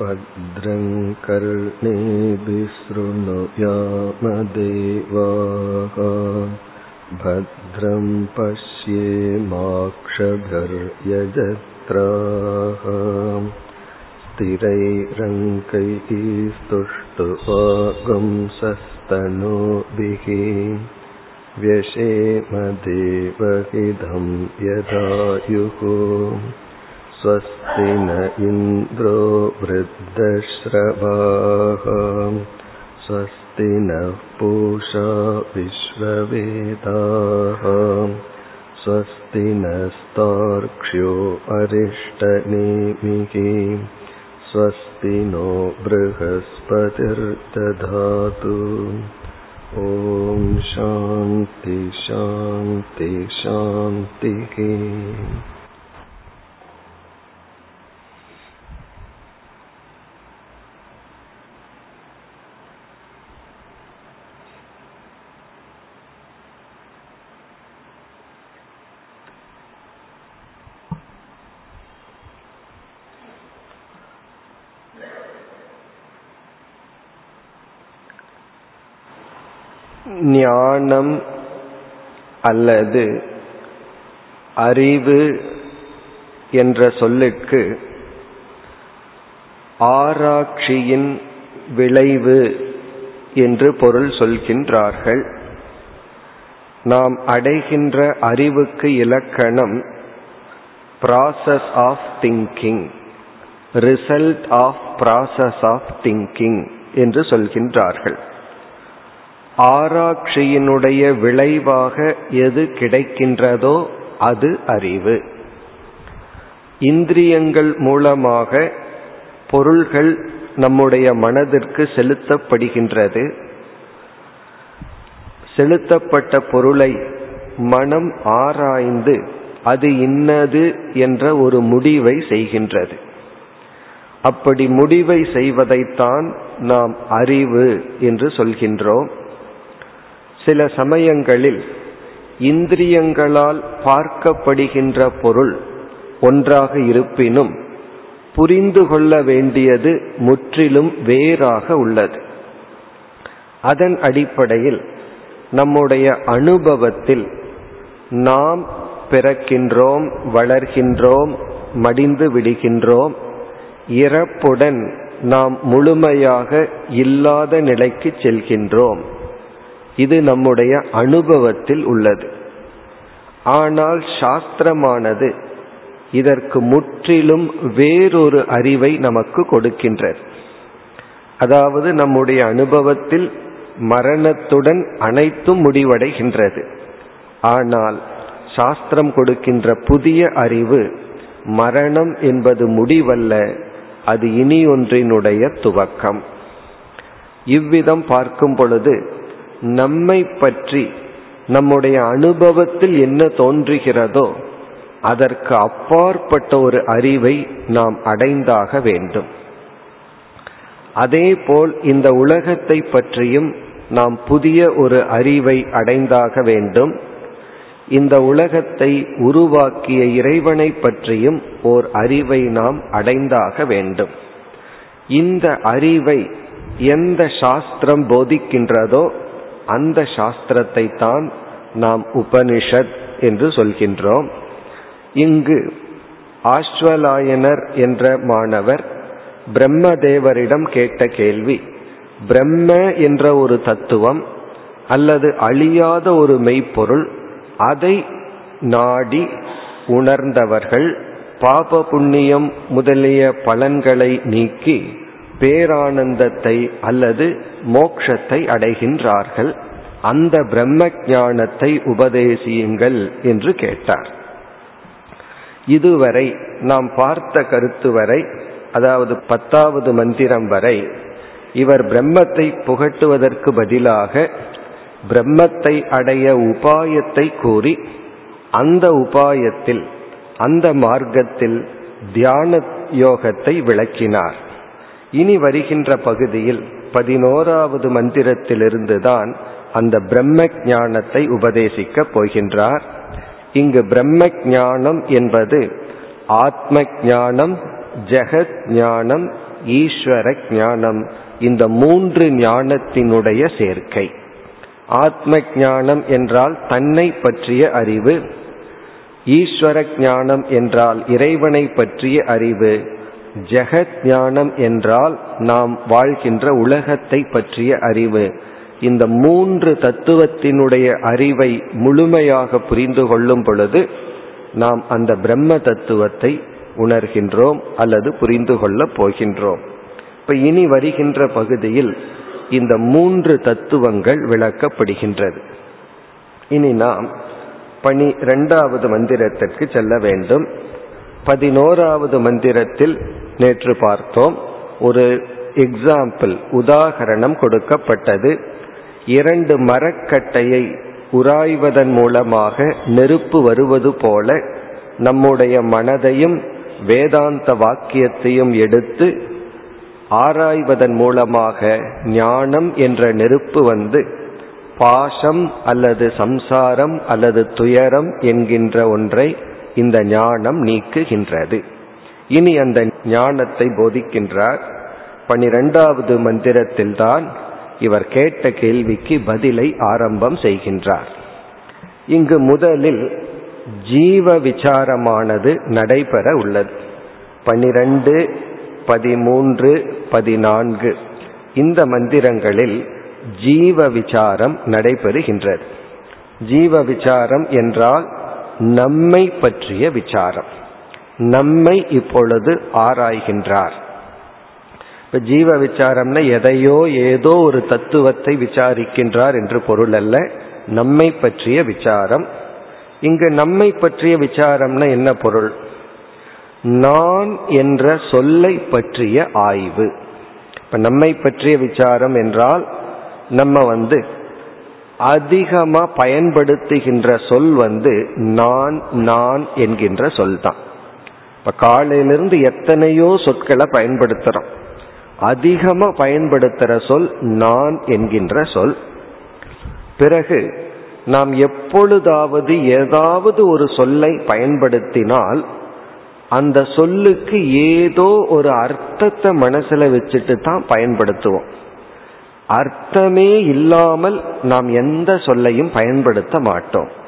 भद्रं कर्णेभिसृणुयामदेवाः भद्रं पश्येमाक्षभिर्यजत्राः स्थिरैरङ्कैः स्तुष्टुवागुंसस्तनूभिः व्यशेमदेवहिदं यदायुः स्वस्ति न इन्द्रो वृद्धश्रवाः। स्वस्ति नः पूषा विश्ववेदाः। स्वस्ति नस्तार्क्ष्यो अरिष्टनेमिः। स्वस्ति नो बृहस्पतिर्दधातु। ॐ शान्ति शान्ति शान्तिः ஞானம் அல்லது அறிவு என்ற சொல்லுக்கு ஆராய்ச்சியின் விளைவு என்று பொருள் சொல்கின்றார்கள். நாம் அடைகின்ற அறிவுக்கு இலக்கணம் process of thinking result of process of thinking என்று சொல்கின்றார்கள். ஆராய்ச்சியினுடைய விளைவாக எது கிடைக்கின்றதோ அது அறிவு. இந்திரியங்கள் மூலமாக பொருள்கள் நம்முடைய மனதிற்கு செலுத்தப்படுகின்றது. செலுத்தப்பட்ட பொருளை மனம் ஆராய்ந்து அது இன்னது என்ற ஒரு முடிவை செய்கின்றது. அப்படி முடிவை செய்வதைத்தான் நாம் அறிவு என்று சொல்கின்றோம். சில சமயங்களில் இந்திரியங்களால் பார்க்கப்படுகின்ற பொருள் ஒன்றாக இருப்பினும் புரிந்து கொள்ள வேண்டியது முற்றிலும் வேறாக உள்ளது. அதன் அடிப்படையில் நம்முடைய அனுபவத்தில் நாம் பிறக்கின்றோம் வளர்கின்றோம் மடிந்து விடுகின்றோம் இறப்புடன் நாம் முழுமையாக இல்லாத நிலைக்கு செல்கின்றோம். இது நம்முடைய அனுபவத்தில் உள்ளது. ஆனால் சாஸ்திரமானது இதற்கு முற்றிலும் வேறொரு அறிவை நமக்கு கொடுக்கின்றது. அதாவது நம்முடைய அனுபவத்தில் மரணத்துடன் அனைத்தும் முடிவடைகின்றது. ஆனால் சாஸ்திரம் கொடுக்கின்ற புதிய அறிவு மரணம் என்பது முடிவல்ல அது இனி ஒன்றினுடைய துவக்கம். இவ்விதம் பார்க்கும் பொழுது நம்மை பற்றி நம்முடைய அனுபவத்தில் என்ன தோன்றுகிறதோ அதற்கு அப்பாற்பட்ட ஒரு அறிவை நாம் அடைந்தாக வேண்டும். அதேபோல் இந்த உலகத்தை பற்றியும் நாம் புதிய ஒரு அறிவை அடைந்தாக வேண்டும். இந்த உலகத்தை உருவாக்கிய இறைவனை பற்றியும் ஓர் அறிவை நாம் அடைந்தாக வேண்டும். இந்த அறிவை எந்த சாஸ்திரம் போதிக்கின்றதோ அந்த சாஸ்திரத்தை தான் நாம் உபனிஷத் என்று சொல்கின்றோம். இங்கு ஆஸ்வலாயனர் என்ற மாணவர் பிரம்மதேவரிடம் கேட்ட கேள்வி பிரம்ம என்ற ஒரு தத்துவம் அல்லது அழியாத ஒரு மெய்ப்பொருள் அதை நாடி உணர்ந்தவர்கள் பாப புண்ணியம் முதலிய பலன்களை நீக்கி பேரானந்தத்தை அல்லது மோக்ஷத்தை அடைகின்றார்கள். அந்த பிரம்ம ஞானத்தை உபதேசியுங்கள் என்று கேட்டார். இதுவரை நாம் பார்த்த கருத்து வரை அதாவது பத்தாவது மந்திரம் வரை இவர் பிரம்மத்தை புகட்டுவதற்கு பதிலாக பிரம்மத்தை அடைய உபாயத்தை கூறி அந்த உபாயத்தில் அந்த மார்க்கத்தில் தியான யோகத்தை விளக்கினார். இனி வருகின்ற பகுதியில் பதினோராவது மந்திரத்திலிருந்துதான் அந்த பிரம்ம ஞானத்தை உபதேசிக்க போகின்றார். இங்கு பிரம்ம ஞானம் என்பது ஆத்ம ஞானம் ஜெகத் ஞானம் ஈஸ்வர ஞானம் இந்த மூன்று ஞானத்தினுடைய சேர்க்கை. ஆத்ம ஞானம் என்றால் தன்னை பற்றிய அறிவு ஈஸ்வர ஞானம் என்றால் இறைவனை பற்றிய அறிவு ஜெகத் ஞானம் என்றால் நாம் வாழ்கின்ற உலகத்தை பற்றிய அறிவு. இந்த மூன்று தத்துவத்தினுடைய அறிவை முழுமையாக புரிந்து கொள்ளும் பொழுது நாம் அந்த பிரம்ம தத்துவத்தை உணர்கின்றோம் அல்லது புரிந்து கொள்ளப் போகின்றோம். இப்ப இனி வருகின்ற பகுதியில் இந்த மூன்று தத்துவங்கள் விளக்கப்படுகின்றது. இனி நாம் பனி இரண்டாவது மந்திரத்திற்கு செல்ல வேண்டும். பதினோராவது மந்திரத்தில் நேற்று பார்த்தோம். ஒரு எக்ஸாம்பிள் உதாகரணம் கொடுக்கப்பட்டது. இரண்டு மரக்கட்டையை உராய்வதன் மூலமாக நெருப்பு வருவது போல நம்முடைய மனதையும் வேதாந்த வாக்கியத்தையும் எடுத்து ஆராய்வதன் மூலமாக ஞானம் என்ற நெருப்பு வந்து பாசம் அல்லது சம்சாரம் அல்லது துயரம் என்கின்ற ஒன்றை இந்த ஞானம் நீக்குகின்றது. இனி அந்த ஞானத்தை போதிக்கின்றார். பனிரெண்டாவது மந்திரத்தில்தான் இவர் கேட்ட கேள்விக்கு பதிலை ஆரம்பம் செய்கின்றார். இங்கு முதலில் ஜீவ விசாரமானது நடைபெற உள்ளது. பனிரெண்டு பதிமூன்று பதினான்கு இந்த மந்திரங்களில் ஜீவ விசாரம் நடைபெறுகின்றது. ஜீவ விசாரம் என்றால் நம்மை பற்றிய விசாரம். நம்மை இப்பொழுது ஆராய்கின்றார். இப்ப ஜீவ விசாரம்னா எதையோ ஏதோ ஒரு தத்துவத்தை விசாரிக்கின்றார் என்று பொருள் அல்ல. நம்மை பற்றிய விசாரம். இங்கு நம்மை பற்றிய விசாரம்னா என்ன பொருள்? நான் என்ற சொல்லை பற்றிய ஆய்வு. இப்ப நம்மை பற்றிய விசாரம் என்றால் நம்ம வந்து அதிகமாக பயன்படுத்துகின்ற சொல் வந்து நான் நான் என்கின்ற சொல் தான் இப்ப காலையிலிருந்து எத்தனையோ சொற்களை பயன்படுத்துறோம். அதிகமா பயன்படுத்துற சொல் நான் என்கின்ற சொல். பிறகு நாம் எப்பொழுதாவது ஏதாவது ஒரு சொல்லை பயன்படுத்தினால் அந்த சொல்லுக்கு ஏதோ ஒரு அர்த்தத்தை மனசுல வச்சுட்டு தான் பயன்படுத்துவோம். அர்த்தமே இல்லாமல் நாம் எந்த சொல்லையும் பயன்படுத்த மாட்டோம்.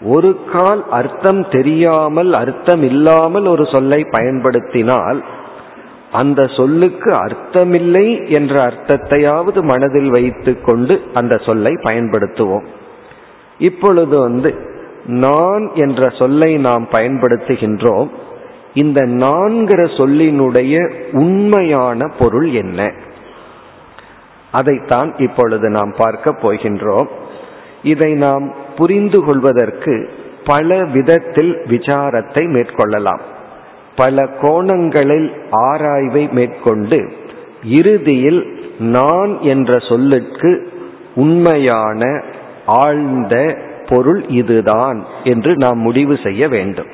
ஒரு கால் அர்த்தம் தெரியாமல் அர்த்தம் இல்லாமல் ஒரு சொல்லை பயன்படுத்தினால் அந்த சொல்லுக்கு அர்த்தமில்லை என்ற அர்த்தத்தையாவது மனதில் வைத்து கொண்டு அந்த சொல்லை பயன்படுத்துவோம். இப்பொழுது வந்து நான் என்ற சொல்லை நாம் பயன்படுத்துகின்றோம். இந்த நான்கிற சொல்லினுடைய உண்மையான பொருள் என்ன? அதைத்தான் இப்பொழுது நாம் பார்க்க போகின்றோம். இதை நாம் புரிந்து கொள்வதற்கு பல விதத்தில் விசாரத்தை மேற்கொள்ளலாம். பல கோணங்களில் ஆராய்வை மேற்கொண்டு இறுதியில் நான் என்ற சொல்லுக்கு உண்மையான ஆழ்ந்த பொருள் இதுதான் என்று நாம் முடிவு செய்ய வேண்டும்.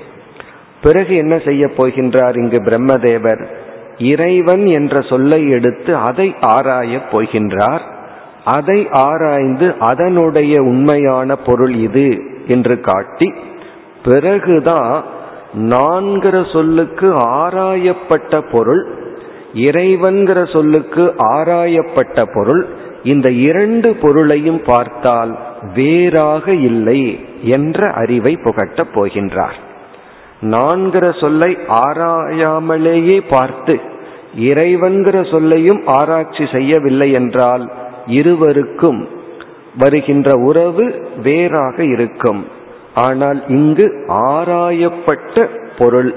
பிறகு என்ன செய்ய போகின்றார் இங்கு பிரம்மதேவர்? இறைவன் என்ற சொல்லை எடுத்து அதை ஆராயப் போகின்றார். அதை ஆராய்ந்து அதனுடைய உண்மையான பொருள் இது என்று காட்டி பிறகுதான் நான்கிற சொல்லுக்கு ஆராயப்பட்ட பொருள் இறைவன்கிற சொல்லுக்கு ஆராயப்பட்ட பொருள் இந்த இரண்டு பொருளையும் பார்த்தால் வேறாக இல்லை என்ற அறிவை புகட்டப் போகின்றார். நான்கிற சொல்லை ஆராயாமலேயே பார்த்து இறைவன்கிற சொல்லையும் ஆராய்ச்சி செய்யவில்லை என்றால் இருவருக்கும் வருகின்ற உறவு வேறாக இருக்கும். ஆனால் இங்கு ஆராயப்பட்ட பொருள்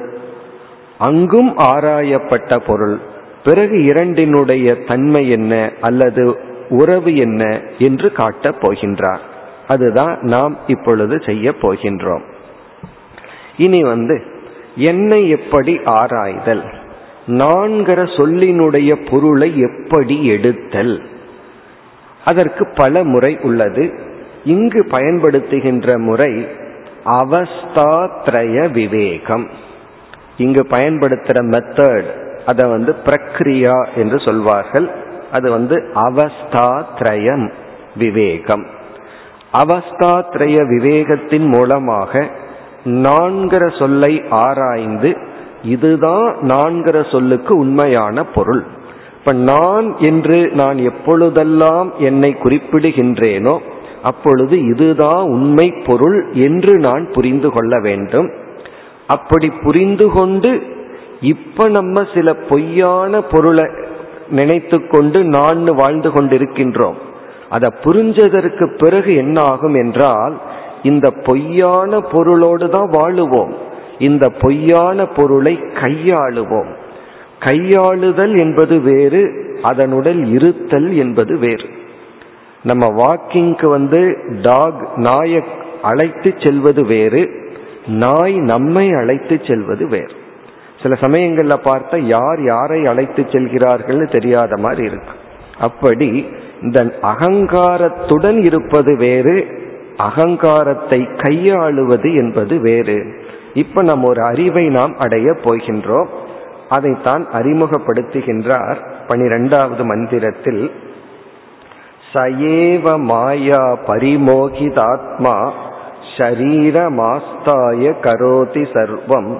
அங்கும் ஆராயப்பட்ட பொருள். பிறகு இரண்டினுடைய தன்மை என்ன அல்லது உறவு என்ன என்று காட்டப் போகின்றார். அதுதான் நாம் இப்பொழுது செய்ய போகின்றோம். இனி வந்து என்னை எப்படி ஆராய்தல்? நான்கிற சொல்லினுடைய பொருளை எப்படி எடுத்தல்? அதற்கு பல முறை உள்ளது. இங்கு பயன்படுத்துகின்ற முறை அவஸ்தாத்ரய விவேகம். இங்கு பயன்படுத்துகிற மெத்தட் அதை வந்து பிரக்ரியா என்று சொல்வார்கள். அது வந்து அவஸ்தாத்ரயம் விவேகம். அவஸ்தாத்ரய விவேகத்தின் மூலமாக நான்கிற சொல்லை ஆராய்ந்து இதுதான் நான்கிற சொல்லுக்கு உண்மையான பொருள். இப்ப நான் என்று நான் எப்பொழுதெல்லாம் என்னை குறிப்பிடுகின்றேனோ அப்பொழுது இதுதான் உண்மை பொருள் என்று நான் புரிந்து கொள்ள வேண்டும். அப்படி புரிந்து கொண்டு இப்ப நம்ம சில பொய்யான பொருளை நினைத்து கொண்டு நான் வாழ்ந்து கொண்டிருக்கின்றோம். அதை புரிஞ்சதற்கு பிறகு என்ன ஆகும் என்றால் இந்த பொய்யான பொருளோடு தான் வாழுவோம். இந்த பொய்யான பொருளை கையாளுவோம். கையாளுதல் என்பது வேறு அதனுடன் இருத்தல் என்பது வேறு. நம்ம வாக்கிங்க்கு வந்து டாக் நாயை அழைத்து செல்வது வேறு நாய் நம்மை அழைத்து செல்வது வேறு. சில சமயங்கள்ல பார்த்தா யார் யாரை அழைத்து செல்கிறார்கள்னு தெரியாத மாதிரி இருக்கு. அப்படி இந்த அகங்காரத்துடன் இருப்பது வேறு அகங்காரத்தை கையாளுவது என்பது வேறு. இப்ப நம்ம ஒரு அறிவை நாம் அடைய போகின்றோம். அதைத்தான் அறிமுகப்படுத்துகின்றார் பனிரெண்டாவது மந்திரத்தில் சயேவ மாயா பரிமோகிதாத்மா ஷரீரமாஸ்தாய கரோதி சர்வம்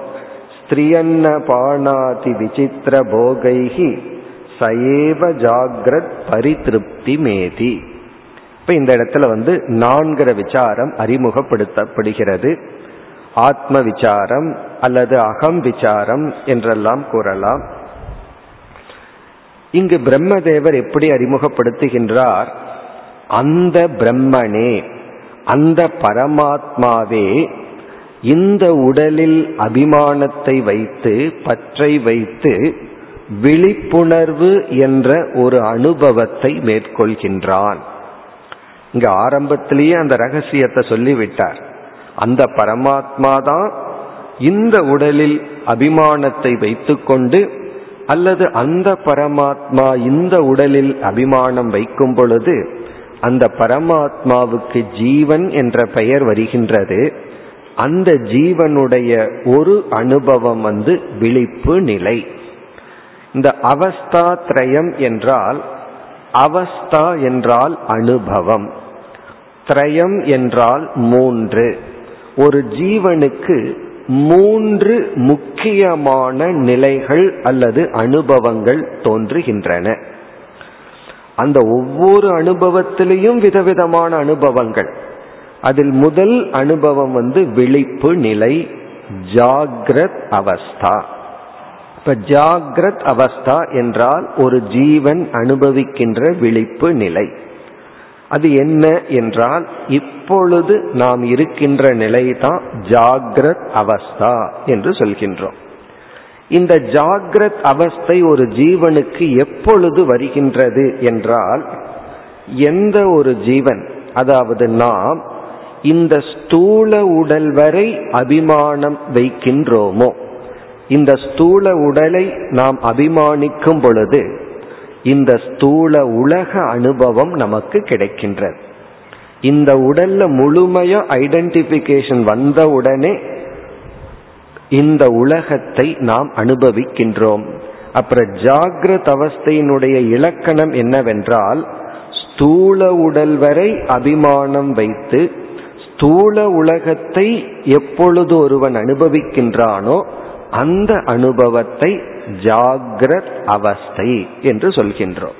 ஸ்திரியன்ன பாணாதி விசித்திர போகைகி சயேவ ஜாகிரத் பரிதிருப்தி மேதி இப்ப இந்த இடத்துல வந்து நான்கிற விசாரம் அறிமுகப்படுத்தப்படுகிறது. ஆத்ம விசாரம் அல்லது அகம் விசாரம் என்றெல்லாம் கூறலாம். இங்கு பிரம்மதேவர் எப்படி அறிமுகப்படுத்துகின்றார்? அந்த பிரம்மனே அந்த பரமாத்மாவே இந்த உடலில் அபிமானத்தை வைத்து பற்றை வைத்து விழிப்புணர்வு என்ற ஒரு அனுபவத்தை மேற்கொள்கின்றான். இங்க ஆரம்பத்திலேயே அந்த ரகசியத்தை சொல்லிவிட்டார். அந்த பரமாத்மா தான் இந்த உடலில் அபிமானத்தை வைத்துக்கொண்டு அல்லது அந்த பரமாத்மா இந்த உடலில் அபிமானம் வைக்கும் பொழுது அந்த பரமாத்மாவுக்கு ஜீவன் என்ற பெயர் வருகின்றது. அந்த ஜீவனுடைய ஒரு அனுபவம் வந்து விழிப்பு நிலை. இந்த அவஸ்தா திரயம் என்றால் அவஸ்தா என்றால் அனுபவம். திரயம் என்றால் மூன்று. ஒரு ஜீவனுக்கு மூன்று முக்கியமான நிலைகள் அல்லது அனுபவங்கள் தோன்றுகின்றன. அந்த ஒவ்வொரு அனுபவத்திலையும் விதவிதமான அனுபவங்கள். அதில் முதல் அனுபவம் வந்து விழிப்பு நிலை ஜாகிரத் அவஸ்தா. இப்ப ஜாகிரத் அவஸ்தா என்றால் ஒரு ஜீவன் அனுபவிக்கின்ற விழிப்பு நிலை. அது என்ன என்றால் இப்பொழுது நாம் இருக்கின்ற நிலை தான் ஜாகிரத் அவஸ்தா என்று சொல்கின்றோம். இந்த ஜாகிரத் அவஸ்தை ஒரு ஜீவனுக்கு எப்பொழுது வருகின்றது என்றால் எந்த ஒரு ஜீவன் அதாவது நாம் இந்த ஸ்தூல உடல் வரை அபிமானம் வைக்கின்றோமோ இந்த ஸ்தூல உடலை நாம் அபிமானிக்கும் பொழுது இந்த ஸ்தூல உலக அனுபவம் நமக்கு கிடைக்கின்றது. இந்த உடல்ல முழுமையா ஐடென்டிபிகேஷன் வந்த உடனே இந்த உலகத்தை நாம் அனுபவிக்கின்றோம். அப்புறம் ஜாகிரத அவஸ்தையினுடைய இலக்கணம் என்னவென்றால் ஸ்தூல உடல் வரை அபிமானம் வைத்து ஸ்தூல உலகத்தை எப்பொழுது ஒருவன் அனுபவிக்கின்றானோ அந்த அனுபவத்தை ஜாகிரத் அவஸ்தை என்று சொல்கின்றோம்.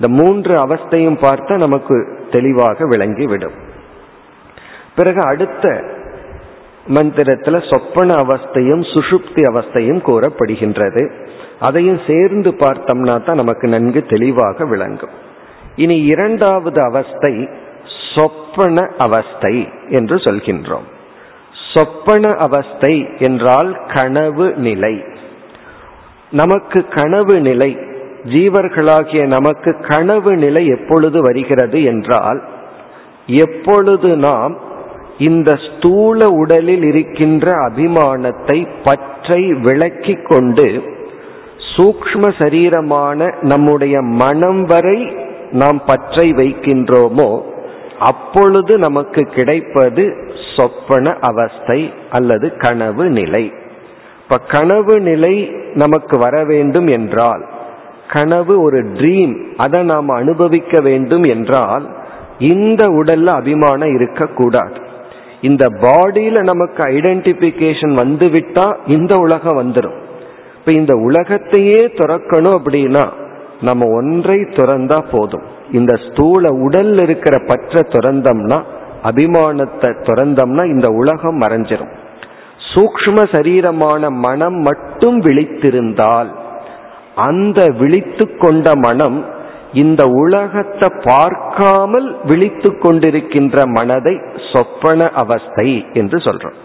இந்த மூன்று அவஸ்தையும் பார்த்தா நமக்கு தெளிவாக விளங்கிவிடும். பிறகு அடுத்த மந்திரத்தில் சொப்பன அவஸ்தையும் சுஷுப்தி அவஸ்தையும் கூறப்படுகின்றது. அதையும் சேர்ந்து பார்த்தோம்னா தான் நமக்கு நன்கு தெளிவாக விளங்கும். இனி இரண்டாவது அவஸ்தை சொப்பன அவஸ்தை என்று சொல்கின்றோம். சொப்பன அவஸ்தை என்றால் கனவு நிலை. நமக்கு கனவு நிலை ஜீவர்களாகிய நமக்கு கனவு நிலை எப்பொழுது வருகிறது என்றால் எப்பொழுது நாம் இந்த ஸ்தூல உடலில் இருக்கின்ற அபிமானத்தை பற்றை விளக்கி கொண்டு சூக்ம சரீரமான நம்முடைய மனம் வரை நாம் பற்றை வைக்கின்றோமோ அப்பொழுது நமக்கு கிடைப்பது சொப்பன அவஸ்தை அல்லது கனவு நிலை. இப்ப கனவு நிலை நமக்கு வர வேண்டும் என்றால் கனவு ஒரு ட்ரீம் அதை நாம் அனுபவிக்க வேண்டும் என்றால் இந்த உடல்ல அபிமானம் இருக்கக்கூடாது. இந்த பாடியில நமக்கு ஐடென்டிபிகேஷன் வந்துவிட்டா இந்த உலகம் வந்துடும் இப்ப இந்த உலகத்தையே துறக்கணும் அப்படின்னா நம்ம ஒன்றை துறந்தா போதும். இந்த ஸ்தூல உடல் இருக்கிற பற்ற துறந்தம்னா அபிமானத்தை துறந்தம்னா இந்த உலகம் மறைஞ்சிரும். சூக்ஷ்ம சரீரமான மனம் மட்டும் விழித்திருந்தால் அந்த விழித்து கொண்ட மனம் இந்த உலகத்தை பார்க்காமல் விழித்து கொண்டிருக்கின்ற மனதை சொப்பன அவஸ்தை என்று சொல்றோம்.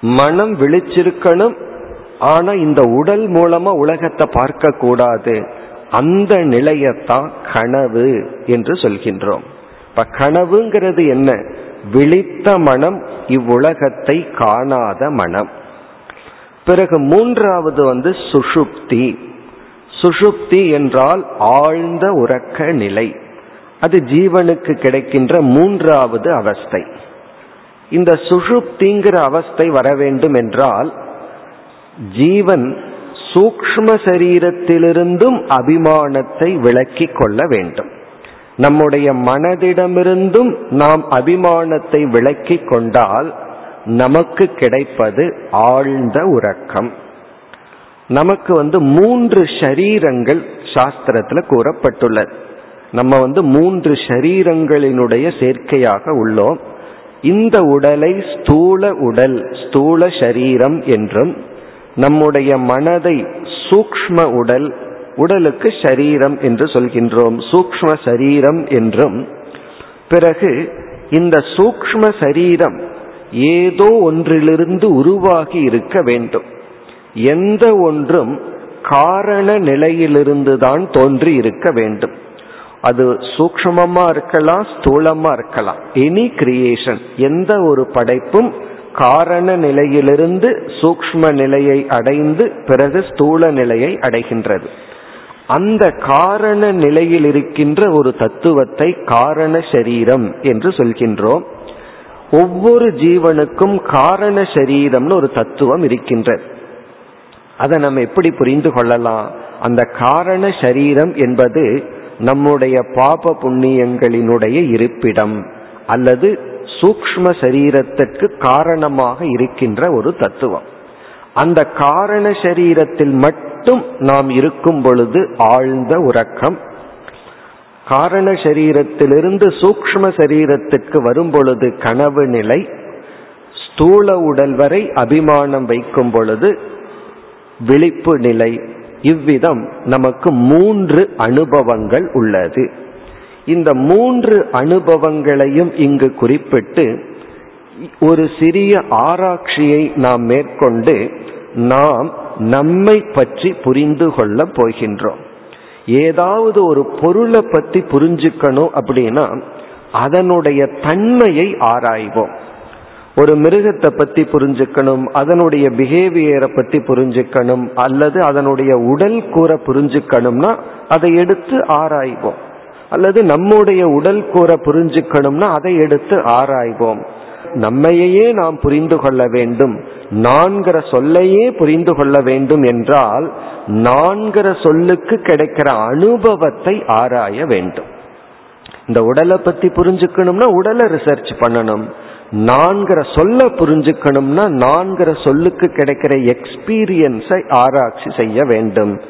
மனம் விழிச்சிருக்கணும் ஆனா இந்த உடல் மூலமா உலகத்தை பார்க்க கூடாது அந்த நிலையத்தான் கனவு என்று சொல்கின்றோம். இப்ப கனவுங்கிறது என்ன? விழித்த மனம் இவ்வுலகத்தை காணாத மனம். பிறகு மூன்றாவது வந்து சுஷுப்தி சுஷுப்தி என்றால் ஆழ்ந்த உறக்க நிலை. அது ஜீவனுக்கு கிடைக்கின்ற மூன்றாவது அவஸ்தை. இந்த சுஷுப்திங்கிற அவஸ்தை வர வேண்டும் என்றால் ஜீவன் சூக்ஷ்ம சரீரத்திலிருந்தும் அபிமானத்தை விளக்கி கொள்ள வேண்டும். நம்முடைய மனதிடமிருந்தும் நாம் அபிமானத்தை விளக்கி கொண்டால் நமக்கு கிடைப்பது ஆழ்ந்த உறக்கம். நமக்கு வந்து மூன்று ஷரீரங்கள் சாஸ்திரத்துல கூறப்பட்டுள்ளது. நம்ம வந்து மூன்று ஷரீரங்களினுடைய சேர்க்கையாக உள்ளோம். இந்த உடலை ஸ்தூல உடல் ஸ்தூல சரீரம் என்றும் நம்முடைய மனதை சூக்ஷ்ம உடல் உடலுக்கு சரீரம் என்று சொல்கின்றோம் சூக்ஷ்ம சரீரம் என்றும். பிறகு இந்த சூக்ஷ்ம சரீரம் ஏதோ ஒன்றிலிருந்து உருவாகி இருக்க வேண்டும். எந்த ஒன்றும் காரண நிலையிலிருந்து தான் தோன்றி இருக்க வேண்டும். அது சூக்மமா இருக்கலாம் ஸ்தூலமா இருக்கலாம். எனி கிரியேஷன் எந்த ஒரு படைப்பும் காரண நிலையிலிருந்து சூக்ஷ்ம நிலையை அடைந்து பிறகு ஸ்தூல நிலையை அடைகின்றது. அந்த காரண நிலையில் இருக்கின்ற ஒரு தத்துவத்தை காரண சரீரம் என்று சொல்கின்றோம். ஒவ்வொரு ஜீவனுக்கும் காரண சரீரம்னு ஒரு தத்துவம் இருக்கின்றது. அதை நம்ம எப்படி புரிந்து கொள்ளலாம்? அந்த காரண சரீரம் என்பது நம்முடைய பாப புண்ணியங்களினுடைய இருப்பிடம் அல்லது சூக்ஷ்ம சரீரத்திற்கு காரணமாக இருக்கின்ற ஒரு தத்துவம். அந்த காரண சரீரத்தில் மட்டும் நாம் இருக்கும் பொழுது ஆழ்ந்த உறக்கம். காரண சரீரத்திலிருந்து சூக்ஷ்ம சரீரத்திற்கு வரும் பொழுது கனவு நிலை. ஸ்தூல உடல் வரை அபிமானம் வைக்கும் பொழுது விழிப்பு நிலை. இவ்விதம் நமக்கு மூன்று அனுபவங்கள் உள்ளது. இந்த மூன்று அனுபவங்களையும் இங்கு குறிப்பிட்டு ஒரு சிறிய ஆராய்ச்சியை நாம் மேற்கொண்டு நாம் நம்மை பற்றி புரிந்து கொள்ள போகின்றோம். ஏதாவது ஒரு பொருளை பற்றி புரிஞ்சுக்கணும் அப்படின்னா அதனுடைய தன்மையை ஆராய்வோம். ஒரு மிருகத்தை பற்றி புரிஞ்சுக்கணும் அதனுடைய பிஹேவியரை பற்றி புரிஞ்சுக்கணும் அல்லது அதனுடைய உடல் கூற புரிஞ்சுக்கணும்னா அதை எடுத்து ஆராய்வோம். அல்லது நம்முடைய உடல் கூற புரிஞ்சுக்கணும்னா அதை எடுத்து ஆராய்வோம். நம்மையே நாம் புரிந்து கொள்ள வேண்டும். நான்கிற சொல்லையே புரிந்து கொள்ள வேண்டும் என்றால் நான்கிற சொல்லுக்கு கிடைக்கிற அனுபவத்தை ஆராய வேண்டும். இந்த உடலை பத்தி புரிஞ்சுக்கணும்னா உடலை ரிசர்ச் பண்ணணும். நான்கிற சொல்ல புரிஞ்சுக்கணும்னா நான்கிற சொல்லுக்கு கிடைக்கிற எக்ஸ்பீரியன்ஸை ஆராய்ச்சி செய்ய வேண்டும்.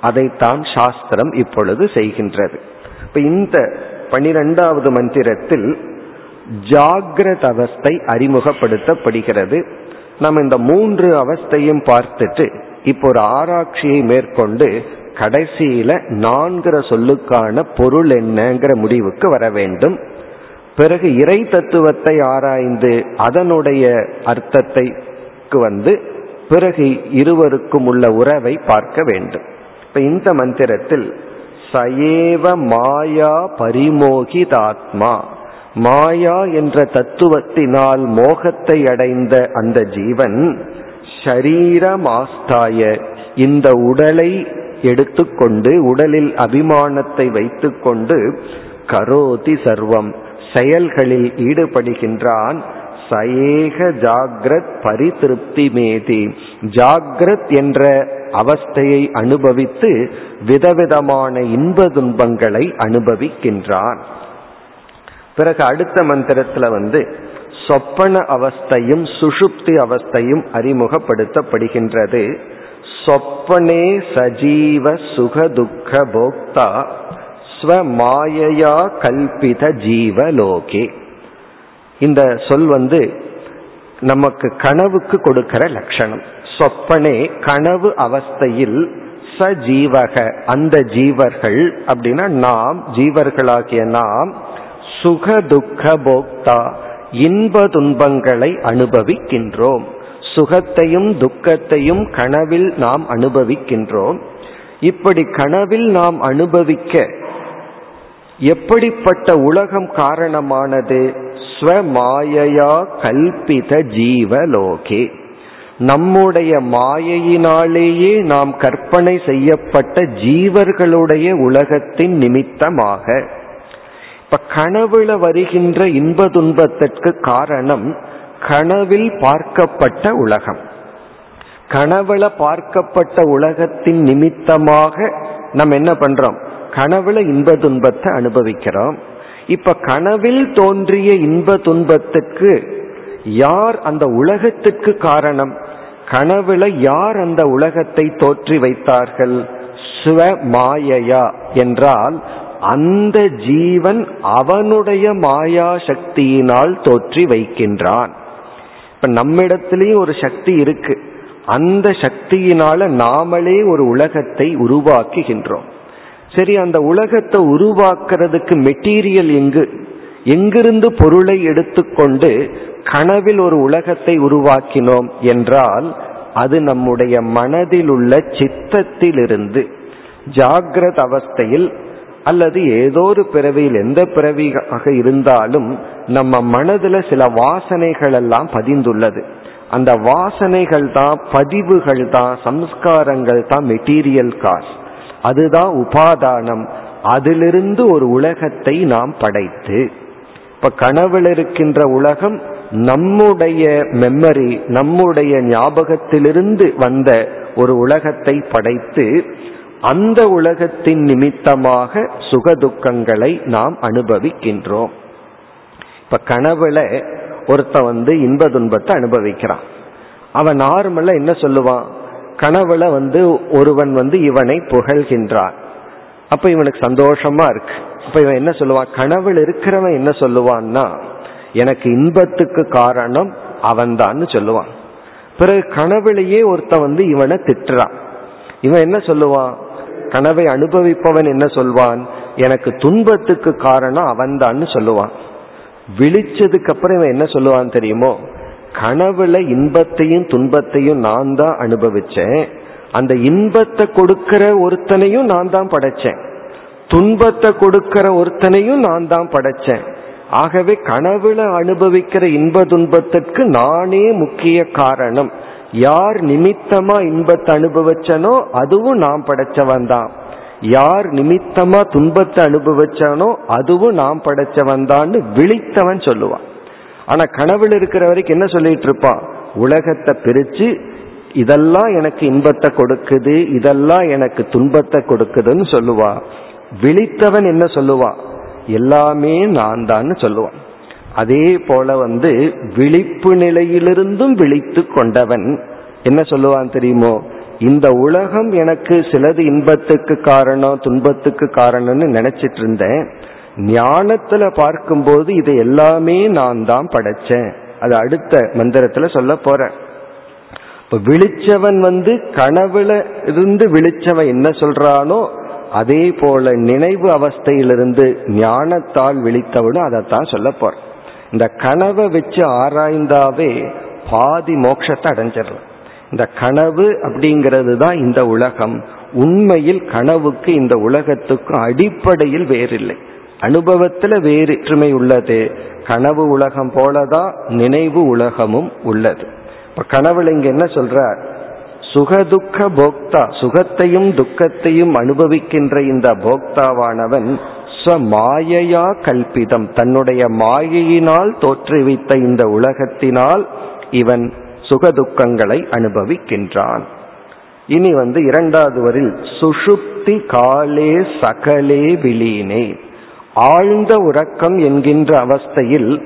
அதைத்தான் சாஸ்திரம் இப்பொழுது செய்கின்றது. இப்ப இந்த பனிரெண்டாவது மந்திரத்தில் ஜாகிரத அவஸ்தை அறிமுகப்படுத்தப்படுகிறது. நம்ம இந்த மூன்று அவஸ்தையும் பார்த்துட்டு இப்போ ஒரு ஆராய்ச்சியை மேற்கொண்டு கடைசியில நான்கிற சொல்லுக்கான பொருள் என்னங்கிற முடிவுக்கு வர வேண்டும். பிறகு இறை தத்துவத்தை ஆராய்ந்து அதனுடைய அர்த்தத்தைக்கு வந்து பிறகு இருவருக்கும் உள்ள உறவை பார்க்க வேண்டும். இப்ப இந்த மந்திரத்தில் சயேவ மாயா பரிமோகிதாத்மா மாயா என்ற தத்துவத்தினால் மோகத்தை அடைந்த அந்த ஜீவன் ஷரீரமாஸ்தாய. இந்த உடலை எடுத்துக்கொண்டு உடலில் அபிமானத்தை வைத்துக்கொண்டு கரோதி சர்வம் செயல்களில் ஈடுபடுகின்றான். சயேக ஜாகிரத் பரிதிருப்தி மேதி. ஜாகிரத் என்ற அவஸ்தையை அனுபவித்து விதவிதமான இன்ப துன்பங்களை அனுபவிக்கின்றான். பிறகு அடுத்த மந்திரத்துல வந்து சொப்பன அவஸ்தையும் சுஷுப்தி அவஸ்தையும் அறிமுகப்படுத்தப்படுகின்றது. சொப்பனே சஜீவ சுகதுக்க போக்தா ஸ்வமாயையா கல்பித ஜீவலோகே. இந்த சொல் வந்து நமக்கு கனவுக்கு கொடுக்கிற லட்சணம். சொப்பனே கனவு அவஸ்தையில் சஜீவக அந்த ஜீவர்கள் அப்படின்னா நாம் ஜீவர்களாகிய நாம் சுக துக்க போக்தா இன்ப துன்பங்களை அனுபவிக்கின்றோம். சுகத்தையும் துக்கத்தையும் கனவில் நாம் அனுபவிக்கின்றோம். இப்படி கனவில் நாம் அனுபவிக்க எப்படிப்பட்ட உலகம் காரணமானது? ஸ்வமாயையா கல்பித ஜீவலோகே. நம்முடைய மாயையினாலேயே நாம் கற்பனை செய்யப்பட்ட ஜீவர்களுடைய உலகத்தின் நிமித்தமாக. இப்ப கனவுல வருகின்ற இன்ப துன்பத்திற்கு காரணம் கனவில் பார்க்கப்பட்ட உலகம். கனவுல பார்க்கப்பட்ட உலகத்தின் நிமித்தமாக நம்ம என்ன பண்றோம்? கனவுல இன்ப துன்பத்தை அனுபவிக்கிறோம். இப்ப கனவில் தோன்றிய இன்ப துன்பத்துக்கு யார் அந்த உலகத்துக்கு காரணம்? கனவுல யார் அந்த உலகத்தை தோற்றி வைத்தார்கள்? ஸ்வ மாயையா? என்றால் அந்த ஜீவன் அவனுடைய மாயா சக்தியினால் தோற்றி வைக்கின்றான். இப்ப நம்மிடத்திலேயும் ஒரு சக்தி இருக்கு. அந்த சக்தியினால நாமளே ஒரு உலகத்தை உருவாக்குகின்றோம். சரி அந்த உலகத்தை உருவாக்குறதுக்கு மெட்டீரியல் எங்கு? எங்கிருந்து பொருளை எடுத்துக்கொண்டு கனவில் ஒரு உலகத்தை உருவாக்கினோம் என்றால் அது நம்முடைய மனதில் உள்ள சித்தத்திலிருந்து ஜாகிரத அவஸ்தையில் அல்லது ஏதோ ஒரு பிறவியில் எந்த பிறவியாக இருந்தாலும் நம்ம மனதுல சில வாசனைகள் எல்லாம் பதிந்துள்ளது. அந்த வாசனைகள் தான் பதிவுகள் தான் சம்ஸ்காரங்கள் தான் மெட்டீரியல் காஸ் அதுதான் உபாதானம். அதிலிருந்து ஒரு உலகத்தை நாம் படைத்து. இப்ப கனவில் இருக்கின்ற உலகம் நம்முடைய மெமரி நம்முடைய ஞாபகத்திலிருந்து வந்த ஒரு உலகத்தை படைத்து அந்த உலகத்தின் நிமித்தமாக சுகதுக்கங்களை நாம் அனுபவிக்கின்றோம். இப்ப கனவுல ஒருத்த வந்து இன்ப துன்பத்தை அனுபவிக்கிறான். அவன் நார்மலா என்ன சொல்லுவான்? கனவுல வந்து ஒருவன் வந்து இவனை புகழ்கின்றான். அப்ப இவனுக்கு சந்தோஷமா இருக்கு. அப்ப இவன் என்ன சொல்லுவான்? கனவுல இருக்கிறவன் என்ன சொல்லுவான்னா எனக்கு இன்பத்துக்கு காரணம் அவன்தான்னு சொல்லுவான். பிறகு கனவுலேயே ஒருத்த வந்து இவனை திட்டுறான். இவன் என்ன சொல்லுவான்? கனவை அனுபவிப்பவன் என்ன சொல்வான்? எனக்கு துன்பத்துக்கு காரணம் அவன்தான்னு சொல்லுவான். விழிச்சதுக்கு அப்புறம் இவன் என்ன சொல்லுவான் தெரியுமோ? கனவுல இன்பத்தையும் துன்பத்தையும் நான் தான் அனுபவிச்சேன். அந்த இன்பத்தை கொடுக்கிற ஒருத்தனையும் நான் தான் படைச்சேன். துன்பத்தை கொடுக்கிற ஒருத்தனையும் நான் தான் படைச்சேன். ஆகவே கனவுல அனுபவிக்கிற இன்ப துன்பத்திற்கு நானே முக்கிய காரணம். யார் நிமித்தமா இன்பத்தை அனுபவிச்சனோ அதுவும் நாம் படைச்சவன் தான். யார் நிமித்தமா துன்பத்தை அனுபவிச்சானோ அதுவும் நாம் படைச்சவன் தான்னு விழித்தவன் சொல்லுவான். ஆனா கனவுல இருக்கிற வரைக்கும் என்ன சொல்லிட்டு இருப்பான்? உலகத்தை பிரிச்சு இதெல்லாம் எனக்கு இன்பத்தை கொடுக்குது இதெல்லாம் எனக்கு துன்பத்தை கொடுக்குதுன்னு சொல்லுவா விழித்தவன் என்ன சொல்லுவா எல்லாமே நான் தான் சொல்லுவான். அதே போல வந்து விழிப்பு நிலையிலிருந்தும் விழித்து கொண்டவன். என்ன சொல்லுவான் தெரியுமோ? இந்த உலகம் எனக்கு சிலது இன்பத்துக்கு காரணம் துன்பத்துக்கு காரணம்னு நினைச்சிட்டு இருந்தேன் ஞானத்துல பார்க்கும்போது இது எல்லாமே நான் தான் படைச்சேன். அது அடுத்த மந்திரத்துல சொல்ல போறேன் இப்ப விழிச்சவன் வந்து கனவுல இருந்து விழிச்சவன் என்ன சொல்றானோ அதே போல நினைவு அவஸ்தையிலிருந்து ஞானத்தால் விழித்தவனும் அதைத்தான் சொல்ல போறேன். இந்த கனவை வச்சு ஆராய்ந்தாவே பாதி மோட்சத்தை அடைஞ்சிடலாம். இந்த கனவு அப்படிங்கிறது தான் இந்த உலகம். உண்மையில் கனவுக்கு இந்த உலகத்துக்கும் அடிப்படையில் வேறில்லை. அனுபவத்தில் வேற்றுமை உள்ளது. கனவு உலகம் போலதான் நினைவு உலகமும் உள்ளது. இப்ப கனவுல இங்க என்ன சொல்றார்? சுகதுக்க போக்தா சுகத்தையும் துக்கத்தையும் அனுபவிக்கின்ற இந்த போக்தாவானவன் மாயையா கல்பிதம். தன்னுடைய மாயையினால் தோற்றுவித்த இந்த உலகத்தினால் இவன் சுகதுக்கங்களை அனுபவிக்கின்றான். இனி வந்து இரண்டாவது வரில் சுஷுப்தி காலே சகலே விலீனே. ஆழ்ந்த உறக்கம் என்கின்ற அவஸ்தையில்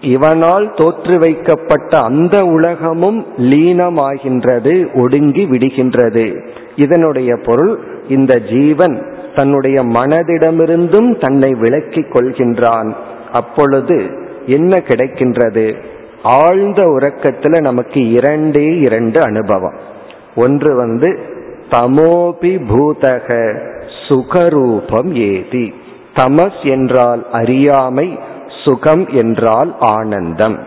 இவனால் தோற்று வைக்கப்பட்ட அந்த உலகமும் லீனமாகின்றது ஒடுங்கி விடுகின்றது. இதனுடைய பொருள் இந்த ஜீவன். தன்னுடைய மனதிடமிருந்தும் தன்னை விளக்கிக் கொள்கின்றான். அப்பொழுது என்ன கிடைக்கின்றது? ஆழ்ந்த உறக்கத்துல நமக்கு இரண்டே இரண்டு அனுபவம். ஒன்று வந்து தமோபி பூதக சுகரூபம் ஏதி. தமஸ் என்றால் அறியாமை சுகம் என்றால் ஆனந்தம்.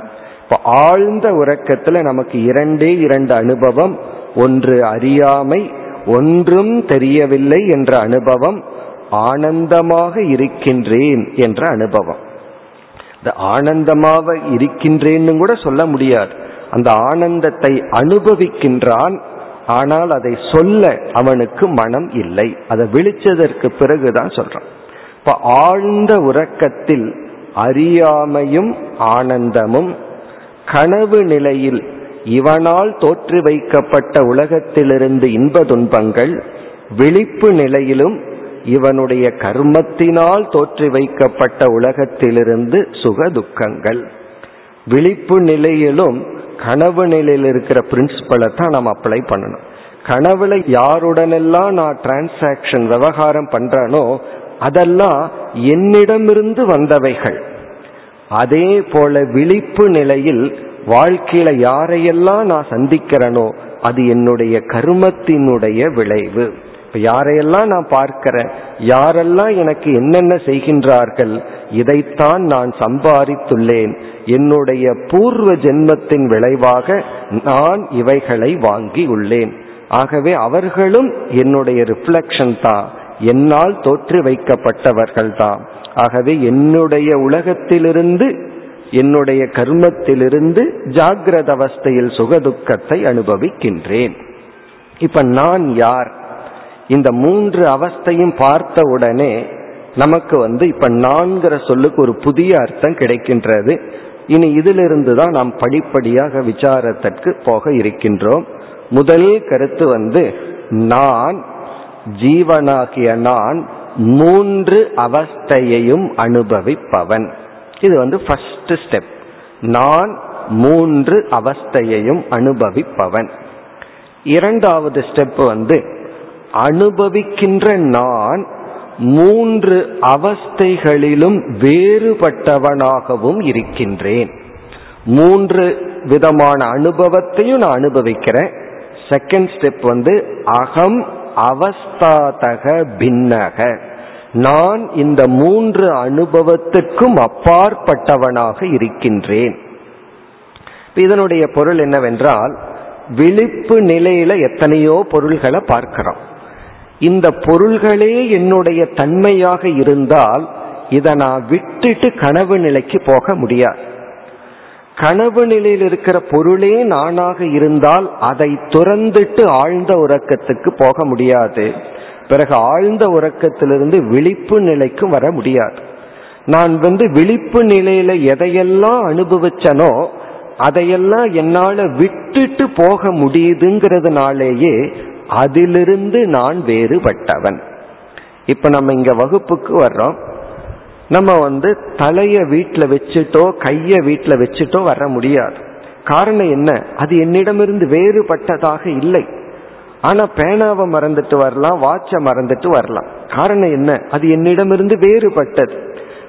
இப்போ ஆழ்ந்த உறக்கத்துல நமக்கு இரண்டே இரண்டு அனுபவம். ஒன்று அறியாமை ஒன்றும் தெரியவில்லை என்ற அனுபவம் ஆனந்தமாக இருக்கின்றேன் என்ற அனுபவம். இந்த ஆனந்தமாக இருக்கின்றேன்னு கூட சொல்ல முடியாது. அந்த ஆனந்தத்தை அனுபவிக்கின்றான் ஆனால் அதை சொல்ல அவனுக்கு மனம் இல்லை. அதை விழிச்சதற்கு பிறகுதான் சொல்றான். இப்ப ஆழ்ந்த உறக்கத்தில் அறியாமையும் ஆனந்தமும் கனவு நிலையில் இவனால் தோற்று வைக்கப்பட்ட உலகத்திலிருந்து இன்ப துன்பங்கள் விழிப்பு நிலையிலும் இவனுடைய கர்மத்தினால் தோற்றி வைக்கப்பட்ட உலகத்திலிருந்து சுக துக்கங்கள். விழிப்பு நிலையிலும் கனவு நிலையில் இருக்கிற பிரின்சிபலை தான் நாம் அப்ளை பண்ணணும். கனவுல யாருடனெல்லாம் நான் டிரான்சாக்ஷன் விவகாரம் பண்றேனோ அதெல்லாம் என்னிடமிருந்து வந்தவைகள். அதே போல விழிப்பு நிலையில் வாழ்க்கையில யாரையெல்லாம் நான் சந்திக்கிறேனோ அது என்னுடைய கருமத்தினுடைய விளைவு. இப்ப யாரையெல்லாம் நான் பார்க்கிறேன் யாரெல்லாம் எனக்கு என்னென்ன செய்கின்றார்கள் இதைத்தான் நான் சம்பாதித்துள்ளேன். என்னுடைய பூர்வ ஜென்மத்தின் விளைவாக நான் இவைகளை வாங்கி உள்ளேன். ஆகவே அவர்களும் என்னுடைய ரிஃப்ளெக்ஷன் தான் என்னால் தோற்று வைக்கப்பட்டவர்கள் தான் ஆகவே என்னுடைய உலகத்திலிருந்து என்னுடைய கர்மத்திலிருந்து ஜாகிரத அவஸ்தையில் சுகதுக்கத்தை அனுபவிக்கின்றேன். இப்ப நான் யார்? இந்த மூன்று அவஸ்தையும் பார்த்த உடனே நமக்கு வந்து இப்ப நான்கிற சொல்லுக்கு ஒரு புதிய அர்த்தம் கிடைக்கின்றது. இனி இதிலிருந்து தான் நாம் படிப்படியாக விசாரத்திற்கு போக இருக்கின்றோம். முதல் கருத்து வந்து நான் ஜீவனாகிய நான் மூன்று அவஸ்தையையும் அனுபவிப்பவன். இது வந்து ஃபர்ஸ்ட் ஸ்டெப் நான் மூன்று அவஸ்தையையும் அனுபவிப்பவன். இரண்டாவது ஸ்டெப் வந்து அனுபவிக்கின்ற நான் மூன்று அவஸ்தைகளிலும் வேறுபட்டவனாகவும் இருக்கின்றேன். மூன்று விதமான அனுபவத்தையும் நான் அனுபவிக்கிறேன். செகண்ட் ஸ்டெப் வந்து அகம் அவஸ்தாதக பின்னக. நான் இந்த மூன்று அனுபவத்துக்கும் அப்பாற்பட்டவனாக இருக்கின்றேன். இதனுடைய பொருள் என்னவென்றால் விழிப்பு நிலையில எத்தனையோ பொருள்களை பார்க்கிறோம். இந்த பொருள்களே என்னுடைய தன்மையாக இருந்தால் இதை நான் விட்டுட்டு கனவு நிலைக்கு போக முடியாது. கனவு நிலையில் இருக்கிற பொருளே நானாக இருந்தால் அதை துறந்துட்டு ஆழ்ந்த உறக்கத்துக்கு போக முடியாது. பிறகு ஆழ்ந்த உறக்கத்திலிருந்து விழிப்பு நிலைக்கும் வர முடியாது. நான் வந்து விழிப்பு நிலையில எதையெல்லாம் அனுபவிச்சனோ அதையெல்லாம் என்னால விட்டுட்டு போக முடியுதுங்கிறதுனாலேயே அதிலிருந்து நான் வேறுபட்டவன். இப்ப நம்ம இங்க வகுப்புக்கு வர்றோம். நம்ம வந்து தலைய வீட்டில் வச்சுட்டோ கைய வீட்டில் வச்சுட்டோ வர முடியாது. காரணம் என்ன? அது என்னிடமிருந்து வேறுபட்டதாக இல்லை. ஆனா பேனாவை மறந்துட்டு வரலாம் வாட்சை மறந்துட்டு வரலாம். காரணம் என்ன? அது என்னிடமிருந்து வேறுபட்டது.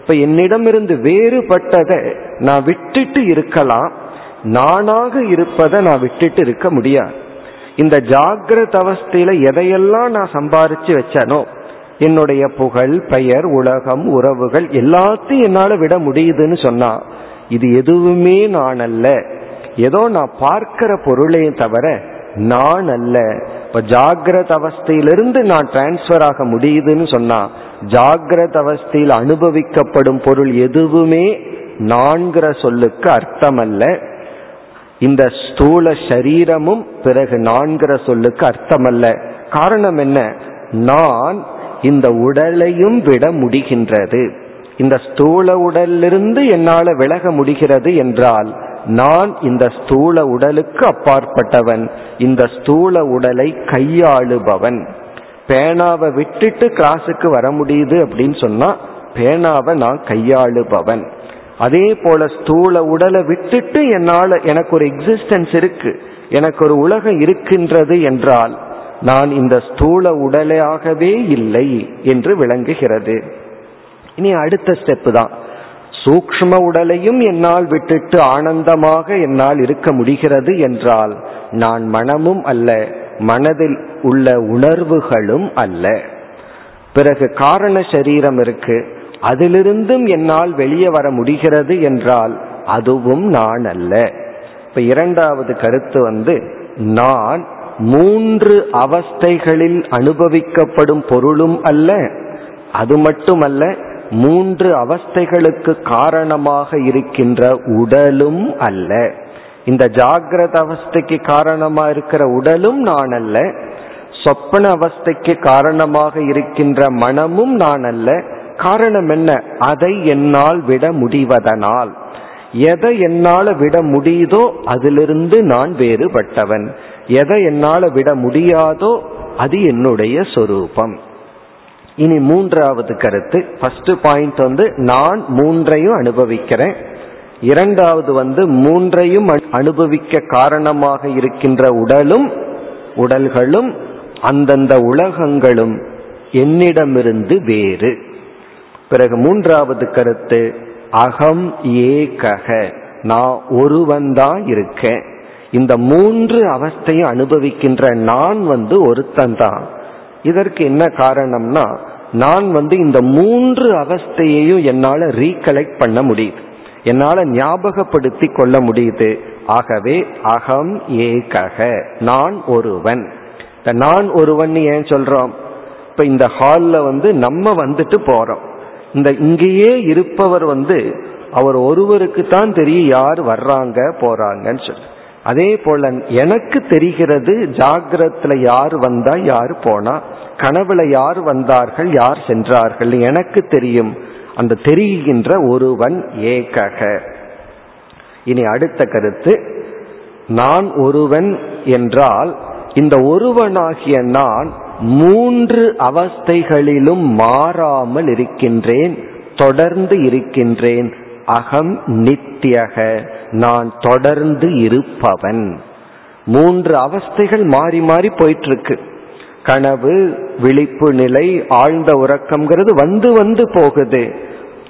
இப்ப என்னிடமிருந்து வேறுபட்டதை நான் விட்டுட்டு இருக்கலாம். நானாக இருப்பதை நான் விட்டுட்டு இருக்க முடியாது. இந்த ஜாகிரத அவஸ்தையில எதையெல்லாம் நான் சம்பாரிச்சு வச்சனோ என்னுடைய புகழ் பெயர் உலகம் உறவுகள் எல்லாத்தையும் என்னால விட முடியுதுன்னு சொன்னா இது எதுவுமே நான் அல்ல ஏதோ நான் பார்க்கிற பொருளே தவிர நான் அல்ல இப்ப ஜாகிரத அவஸ்தையிலிருந்து நான் டிரான்ஸ்பர் ஆக முடியுதுன்னு சொன்னா ஜாகிரத அவஸ்தையில் அனுபவிக்கப்படும் பொருள் எதுவுமே நான்கிற சொல்லுக்கு அர்த்தம் அல்ல இந்த ஸ்தூல சரீரமும் பிறகு நான்கிற சொல்லுக்கு அர்த்தமல்ல. காரணம் என்ன? நான் இந்த உடலையும் விட முடிகின்றது. இந்த ஸ்தூல உடலிலிருந்து என்னால விலக முடிகிறது என்றால் நான் இந்த ஸ்தூல உடலுக்கு அப்பாற்பட்டவன். இந்த ஸ்தூல உடலை கையாளுபவன். பேனாவை விட்டுட்டு கிளாஸுக்கு வர முடியுது அப்படின்னு சொன்னா பேனாவை நான் கையாளுபவன். அதே போல ஸ்தூல உடலை விட்டுட்டு என்னால் எனக்கு ஒரு எக்ஸிஸ்டன்ஸ் இருக்கு. எனக்கு ஒரு உலகம் இருக்கின்றது என்றால் நான் இந்த ஸ்தூல உடலாகவே இல்லை என்று விளங்குகிறது. இனி அடுத்த ஸ்டெப் தான். சூக்ஷ்ம உடலையும் என்னால் விட்டுட்டு ஆனந்தமாக என்னால் இருக்க முடிகிறது என்றால் நான் மனமும் அல்ல மனதில் உள்ள உணர்வுகளும் அல்ல. பிறகு காரண சரீரம் இருக்கு அதிலிருந்தும் என்னால் வெளியே வர முடிகிறது என்றால் அதுவும் நான் அல்ல. இப்ப இரண்டாவது கருத்து வந்து நான் மூன்று அவஸ்தைகளில் அனுபவிக்கப்படும் பொருளும் அல்ல அது மட்டுமல்ல மூன்று அவஸ்தைகளுக்கு காரணமாக இருக்கின்ற உடலும் அல்ல. இந்த ஜாகிரத அவஸ்தைக்கு காரணமா இருக்கிற உடலும் நான் அல்ல. சொப்பன அவஸ்தைக்கு காரணமாக இருக்கின்ற மனமும் நான் அல்ல. காரணம் என்ன? அதை என்னால் விட முடிவதனால். எதை என்னால் விட முடியுதோ அதிலிருந்து நான் வேறுபட்டவன். எதை என்னால் விட முடியாதோ அது என்னுடைய சொரூபம். இனி மூன்றாவது கருத்து. ஃபர்ஸ்ட் பாயிண்ட் வந்து நான் மூன்றையும் அனுபவிக்கிறேன். இரண்டாவது வந்து மூன்றையும் அனுபவிக்க காரணமாக இருக்கின்ற உடலும் உடல்களும் அந்தந்த உலகங்களும் என்னிடமிருந்து வேறு. பிறகு மூன்றாவது கருத்து அகம் ஏகக. நான் ஒருவன்தான் இருக்கேன். இந்த மூன்று அவஸ்தையும் அனுபவிக்கின்ற நான் வந்து ஒருத்தன் தான். இதற்கு என்ன காரணம்னா நான் வந்து இந்த மூன்று அவஸ்தையையும் என்னால் ரீகலெக்ட் பண்ண முடியுது. என்னால் ஞாபகப்படுத்தி கொள்ள முடியுது. ஆகவே அகம் ஏகக நான் ஒருவன். இந்த நான் ஒருவன் ஏன் சொல்றோம்? இப்ப இந்த ஹாலில் வந்து நம்ம வந்துட்டு போறோம். இந்த இங்கேயே இருப்பவர் வந்து அவர் ஒருவருக்கு தான் தெரியும் யார் வர்றாங்க போறாங்கன்னு சொல்லி. அதே போல எனக்கு தெரிகிறது ஜாகிரத்துல யார் வந்தா யார் போனா கனவுல யார் வந்தார்கள் யார் சென்றார்கள் எனக்கு தெரியும். அந்த தெரிகின்ற ஒருவன் ஏகக. இனி அடுத்த கருத்து நான் ஒருவன் என்றால் இந்த ஒருவனாகிய நான் மூன்று அவஸ்தைகளிலும் மாறாமல் இருக்கின்றேன் தொடர்ந்து இருக்கின்றேன். அகம் நித்தியக நான் தொடர்ந்து இருப்பவன். மூன்று அவஸ்தைகள் மாறி மாறி போயிட்டு இருக்கு கனவு விழிப்பு நிலை ஆழ்ந்த உறக்கம்ங்கிறது வந்து வந்து போகுது.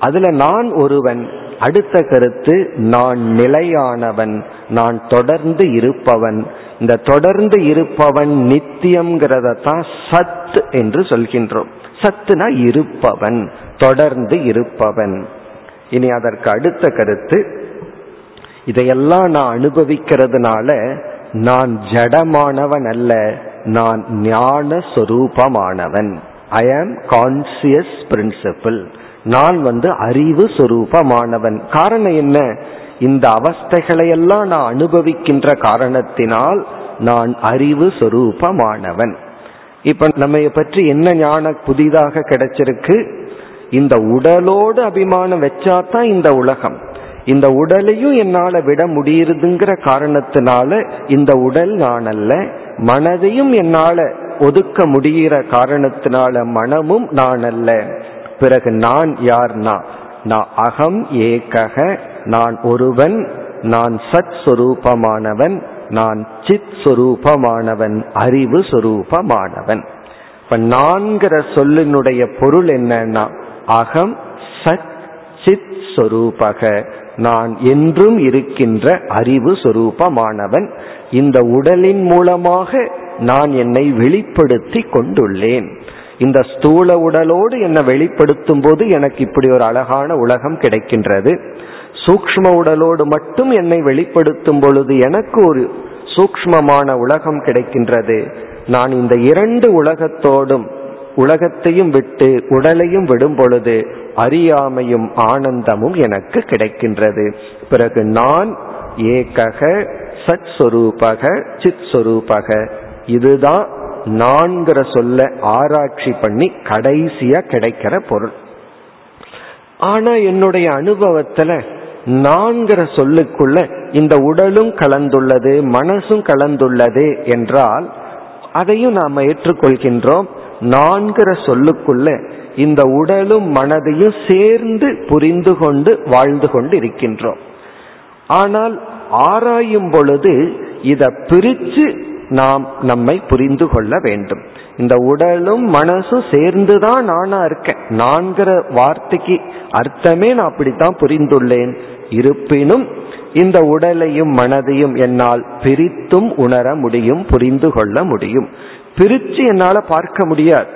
அதுல நான் ஒருவன் அடுத்த கருத்து நான் நிலையானவன் நான் தொடர்ந்து இருப்பவன். இந்த தொடர்ந்து இருப்பவன் நித்தியம்ங்கிறத தான் சத் என்று சொல்கின்றோம். சத்துனா இருப்பவன் தொடர்ந்து இருப்பவன். இனி அதற்கு அடுத்த கருத்து இதையெல்லாம் நான் அனுபவிக்கிறதுனால நான் ஜடமானவன் அல்ல நான் ஞான சொரூபமானவன். ஐ ஆம் கான்சியஸ் பிரின்சிபிள் நான் வந்து அறிவு சொரூபமானவன். காரணம் என்ன? இந்த அவஸ்தைகளையெல்லாம் நான் அனுபவிக்கின்ற காரணத்தினால் நான் அறிவு சொரூபமானவன். இப்ப நம்ம பற்றி என்ன ஞான புதிதாக கிடைச்சிருக்கு? இந்த உடலோடு அபிமானம் வச்சாதான் இந்த உலகம். இந்த உடலையும் என்னால விட முடியுதுங்கிற காரணத்தினால இந்த உடல் நான் அல்ல மனதையும் என்னால ஒதுக்க முடிகிற காரணத்தினால மனமும் நான் அல்ல பிறகு நான் யார்னா? நான் அகம் ஏகக நான் ஒருவன் நான் சத் சுரூபமானவன் நான் சித் சொரூபமானவன் அறிவு சுரூபமானவன். இப்ப நான்கிற சொல்லினுடைய பொருள் என்னன்னா அகம் சத் சித் சொரூபக. நான் என்றும் இருக்கின்ற அறிவு சொரூபமானவன். இந்த உடலின் மூலமாக நான் என்னை வெளிப்படுத்தி கொண்டுள்ளேன். இந்த ஸ்தூல உடலோடு என்னை வெளிப்படுத்தும் போது எனக்கு இப்படி ஒரு அழகான உலகம் கிடைக்கின்றது. சூக்ம உடலோடு மட்டும் என்னை வெளிப்படுத்தும் பொழுது எனக்கு ஒரு சூக்மமான உலகம் கிடைக்கின்றது. நான் இந்த இரண்டு உலகத்தோடும் உலகத்தையும் விட்டு உடலையும் விடும் பொழுது அறியாமையும் ஆனந்தமும் எனக்கு கிடைக்கின்றது. பிறகு நான் ஏகக சத் சொரூபக சித் சொரூபக. இதுதான் நான்கிற சொல்ல ஆராய்ச்சி பண்ணி கடைசியா கிடைக்கிற பொருள். ஆனா என்னுடைய அனுபவத்துல நான்கிற சொல்லுக்குள்ள இந்த உடலும் கலந்துள்ளது மனசும் கலந்துள்ளது என்றால் அதையும் நாம் ஏற்றுக்கொள்கின்றோம். நான்கிற சொல்லுக்குள்ள இந்த உடலும் மனதையும் சேர்ந்து புரிந்து கொண்டு வாழ்ந்து கொண்டு இருக்கின்றோம் ஆனால் ஆராயும் பொழுது இதை பிரித்து நாம் நம்மை புரிந்து கொள்ள வேண்டும். இந்த உடலும் மனசும் சேர்ந்துதான் நானா இருக்கேன். நான்கிற வார்த்தைக்கு அர்த்தமே நான் அப்படித்தான் புரிந்துள்ளேன். இருப்பினும் இந்த உடலையும் மனதையும் என்னால் பிரித்தும் உணர முடியும் புரிந்து கொள்ள முடியும். பிரிச்சு என்னால பார்க்க முடியாது.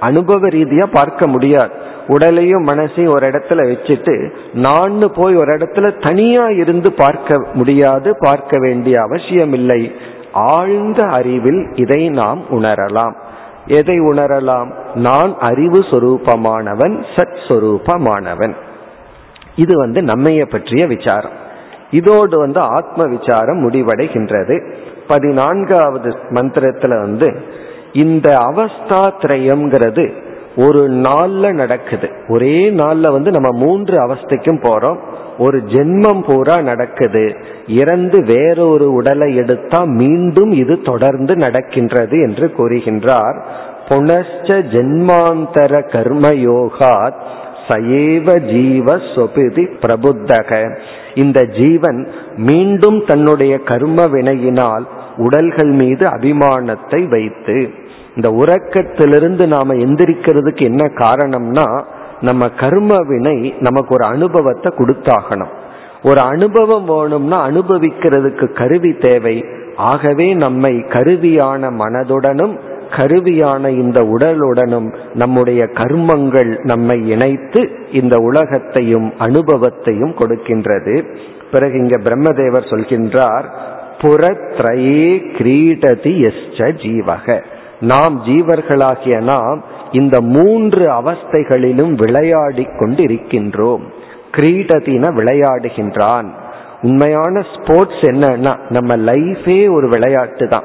அனுபவ ரீதியா பார்க்க முடியாது. உடலையும் மனசையும் ஒரு இடத்துல வச்சுட்டு நான் போய் ஒரு இடத்துல தனியா இருந்து பார்க்க முடியாது பார்க்க வேண்டிய அவசியம் இல்லை ஆழ்ந்த அறிவில் இதை நாம் உணரலாம். எதை உணரலாம்? நான் அறிவு சொரூபமானவன் சத் சொரூபமானவன். இது வந்து நம்மைய பற்றிய விசாரம். இதோடு வந்து ஆத்ம விசாரம் முடிவடைகின்றது. பதினான்காவது மந்திரத்துல வந்து இந்த அவஸ்தா திரயம்ங்கிறது ஒரு நாள்ல நடக்குது. ஒரே நாள்ல வந்து நம்ம மூன்று அவஸ்தைக்கும் போறோம். ஒரு ஜென்மம் பூரா நடக்குது. இறந்து வேறொரு உடலை எடுத்தா மீண்டும் இது தொடர்ந்து நடக்கின்றது என்று கூறுகின்றார். புனஷ்ட ஜென்மாந்தர கர்மயோகாத் சயேவ ஜீவ சொபிதி பிரபுத்தக. இந்த ஜீவன் மீண்டும் தன்னுடைய கர்ம வினையினால் உடல்கள் மீது அபிமானத்தை வைத்து இந்த உறக்கத்திலிருந்து நாம எந்திரிக்கிறதுக்கு என்ன காரணம்னா நம்ம கர்ம வினை நமக்கு ஒரு அனுபவத்தை கொடுத்தாகணும். ஒரு அனுபவம் வேணும்னா அனுபவிக்கிறதுக்கு கருவி தேவை. ஆகவே நம்மை கருவியான மனதுடனும் கருவியான இந்த உடலுடனும் நம்முடைய கர்மங்கள் நம்மை இணைத்து இந்த உலகத்தையும் அனுபவத்தையும் கொடுக்கின்றது. பிறகு இங்க பிரம்மதேவர் சொல்கின்றார் புறத்ரயே கிரீடதி எஸ்ச ஜீவக. நாம் ஜீவர்களாகிய நாம் இந்த மூன்று அவஸ்தைகளிலும் விளையாடி கொண்டு இருக்கின்றோம் கிரீடத்தின விளையாடுகின்றான். உண்மையான ஸ்போர்ட்ஸ் என்னன்னா நம்ம லைஃபே ஒரு விளையாட்டு தான்.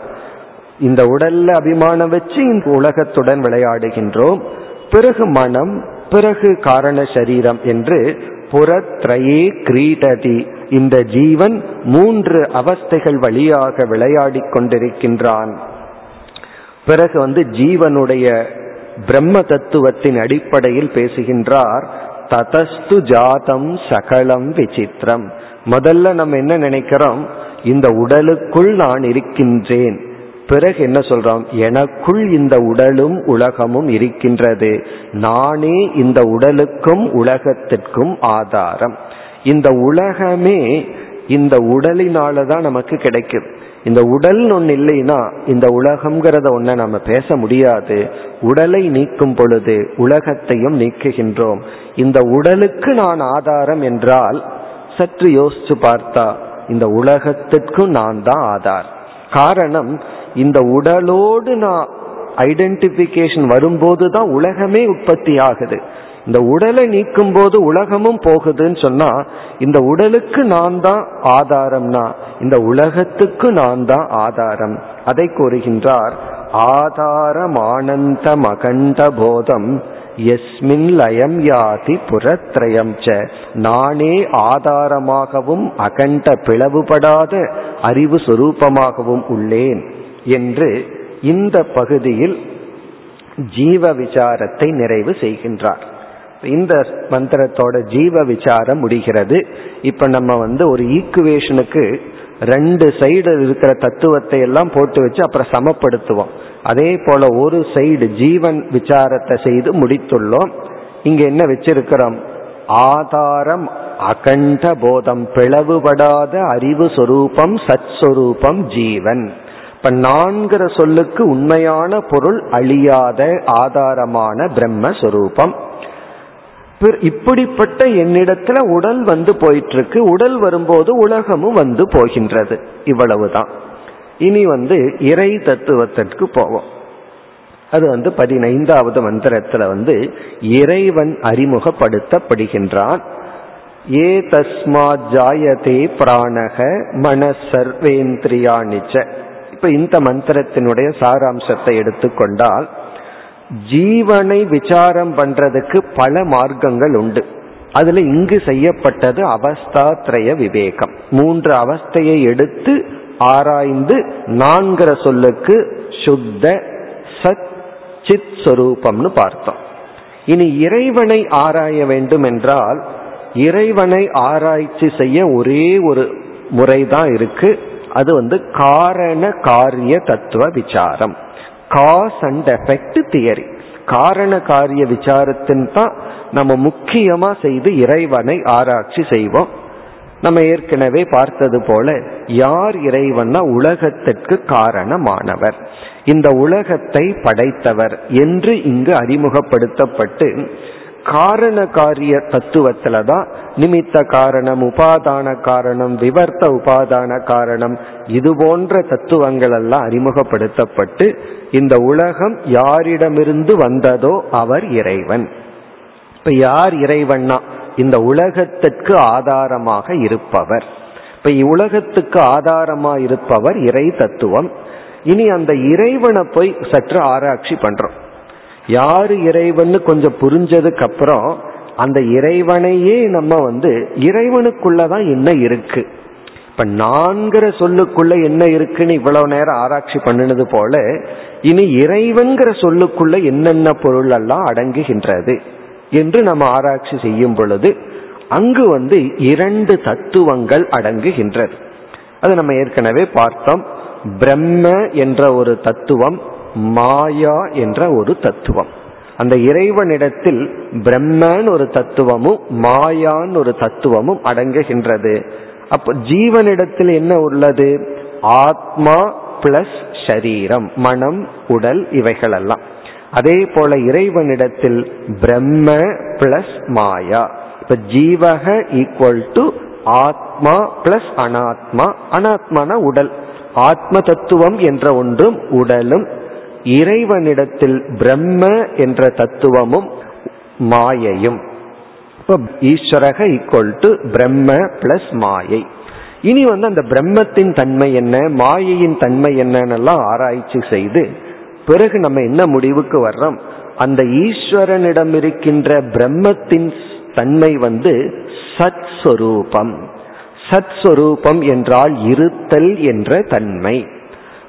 இந்த உடல்ல அபிமானம் வச்சு இந்த உலகத்துடன் விளையாடுகின்றோம். பிறகு மனம் பிறகு காரண சரீரம் என்று புறத்ரயே கிரீடதி இந்த ஜீவன் மூன்று அவஸ்தைகள் வழியாக விளையாடி கொண்டிருக்கின்றான். பிறகு வந்து ஜீவனுடைய பிரம்ம தத்துவத்தின் அடிப்படையில் பேசுகின்றார் ததஸ்து ஜாதம் சகலம் விசித்திரம். முதல்ல நம்ம என்ன நினைக்கிறோம்? இந்த உடலுக்குள் நான் இருக்கின்றேன். பிறகு என்ன சொல்றோம்? எனக்குள் இந்த உடலும் உலகமும் இருக்கின்றது. நானே இந்த உடலுக்கும் உலகத்திற்கும் ஆதாரம். இந்த உலகமே இந்த உடலினால தான் நமக்கு கிடைக்குது இந்த உடல் ஒன்று இல்லைன்னா இந்த உலகம்ங்கிறத ஒன்ன நம்ம பேச முடியாது. உடலை நீக்கும் பொழுது உலகத்தையும் நீக்குகின்றோம். இந்த உடலுக்கு நான் ஆதாரம் என்றால் சற்று யோசிச்சு பார்த்தா இந்த உலகத்திற்கும் நான் தான் ஆதார். காரணம் இந்த உடலோடு நான் ஐடென்டிபிகேஷன் வரும்போது தான் உலகமே உற்பத்தி ஆகுது இந்த உடலை நீக்கும் போது உலகமும் போகுதுன்னு சொன்னா இந்த உடலுக்கு நான் தான் ஆதாரம்னா இந்த உலகத்துக்கு நான் தான் ஆதாரம். அதை கூறுகின்றார் ஆதாரம் ஆனந்த மகண்ட போதம் எஸ்மின் லயம் யாதி புறத்ரயம் ச. நானே ஆதாரமாகவும் அகண்ட பிளவுபடாத அறிவு சுரூபமாகவும் உள்ளேன் என்று இந்த பகுதியில் ஜீவ விசாரத்தை நிறைவு செய்கின்றார். இந்த மந்திரத்தோட ஜீவ விசாரம் முடிகிறது. இப்ப நம்ம வந்து ஒரு ஈக்குவேஷனுக்கு ரெண்டு சைடு இருக்கிற தத்துவத்தை எல்லாம் போட்டு வச்சு அப்புறம் சமப்படுத்துவோம். அதே போல ஒரு சைடு ஜீவன் விசாரத்தை செய்து முடித்துள்ளோம். இங்க என்ன வச்சிருக்கிறோம்? ஆதாரம் அகண்ட போதம் பிளவுபடாத அறிவு சொரூபம் சத் சொரூபம் ஜீவன். இப்ப நான்கிற சொல்லுக்கு உண்மையான பொருள் அழியாத ஆதாரமான பிரம்மஸ்வரூபம் இப்படிப்பட்ட என்னிடத்துல உடல் வந்து போயிட்டு இருக்கு உடல் வரும்போது உலகமும் வந்து போகின்றது. இவ்வளவுதான். இனி வந்து இறை தத்துவத்திற்கு போவோம். அது வந்து பதினைந்தாவது மந்திரத்துல வந்து இறைவன் அறிமுகப்படுத்தப்படுகின்றான். ஏ தஸ்மாத் ஜாயதே பிராணக மன சர்வேந்திரியாணிச்ச. இப்ப இந்த மந்திரத்தினுடைய சாராம்சத்தை எடுத்துக்கொண்டால் ஜீவனை விசாரம் பண்றதுக்கு பல மார்க்கங்கள் உண்டு. அதுல இங்கு செய்யப்பட்டது அவஸ்தாத்ரய விவேகம். மூன்று அவஸ்தையை எடுத்து ஆராய்ந்து நான்கிற சொல்லுக்கு சுத்த சத் சித் சொரூபம்னு பார்த்தோம். இனி இறைவனை ஆராய வேண்டும் என்றால் இறைவனை ஆராய்ச்சி செய்ய ஒரே ஒரு முறைதான் இருக்கு. அது வந்து காரண காரிய தத்துவ விசாரம். காஸ் அண்ட் எஃபெக்ட் தியரி காரண காரிய விசாரத்தின் தான் நம்ம முக்கியமா செய்து இறைவனை ஆராய்ச்சி செய்வோம். நம்ம ஏற்கனவே பார்த்தது போல யார் இறைவன்னா உலகத்திற்கு காரணமானவர். இந்த உலகத்தை படைத்தவர் என்று இங்கு அறிமுகப்படுத்தப்பட்டு காரண காரிய தத்துவத்துல தான் நிமித்த காரணம் உபாதான காரணம் விவர்த்த உபாதான காரணம் இது போன்ற தத்துவங்கள் எல்லாம் அறிமுகப்படுத்தப்பட்டு இந்த உலகம் யாரிடமிருந்து வந்ததோ அவர் இறைவன். இப்ப யார் இறைவன்னா? இந்த உலகத்திற்கு ஆதாரமாக இருப்பவர். இப்ப உலகத்துக்கு ஆதாரமா இருப்பவர் இறை தத்துவம். இனி அந்த இறைவனை போய் சற்று ஆராய்ச்சி பண்றோம். யாரு இறைவன் கொஞ்சம் புரிஞ்சதுக்கு அப்புறம் அந்த இறைவனையே நம்ம வந்து இறைவனுக்குள்ளதான் என்ன இருக்கு? இப்ப நான்கிற சொல்லுக்குள்ள என்ன இருக்குன்னு இவ்வளவு நேரம் ஆராய்ச்சி பண்ணினது போல இனி இறைவன்கிற சொல்லுக்குள்ள என்னென்ன பொருள் எல்லாம் அடங்குகின்றது என்று நம்ம ஆராய்ச்சி செய்யும் பொழுது அங்கு வந்து இரண்டு தத்துவங்கள் அடங்குகின்றது. அது நம்ம ஏற்கனவே பார்த்தோம். பிரம்ம என்ற ஒரு தத்துவம் மாயா என்ற ஒரு தத்துவம். அந்த இறைவனிடத்தில் பிரம்மன் ஒரு தத்துவமும் மாயான் ஒரு தத்துவமும் அடங்குகின்றது. அப்ப ஜீவனிடத்தில் என்ன உள்ளது? ஆத்மா பிளஸ் ஷரீரம் மனம் உடல் இவைகளெல்லாம். அதே போல இறைவனிடத்தில் பிரம்ம பிளஸ் மாயா. இப்ப ஜீவக ஈக்குவல் டு ஆத்மா பிளஸ் அனாத்மா. அனாத்மான உடல். ஆத்ம தத்துவம் என்ற ஒன்றும் உடலும் இறைவனிடத்தில் பிரம்ம என்ற தத்துவமும் மாயையும். இப்ப ஈஸ்வரக ஈக்குவல் டு பிரம்ம பிளஸ் மாயை. இனி வந்து அந்த பிரம்மத்தின் தன்மை என்ன மாயையின் தன்மை என்னன்னெல்லாம் ஆராய்ச்சி செய்து பிறகு நம்ம என்ன முடிவுக்கு வர்றோம்? அந்த ஈஸ்வரனிடம் இருக்கின்ற பிரம்மத்தின் தன்மை வந்து சத் சொரூபம் சத் சொரூபம் என்றால் இருத்தல் என்ற தன்மை.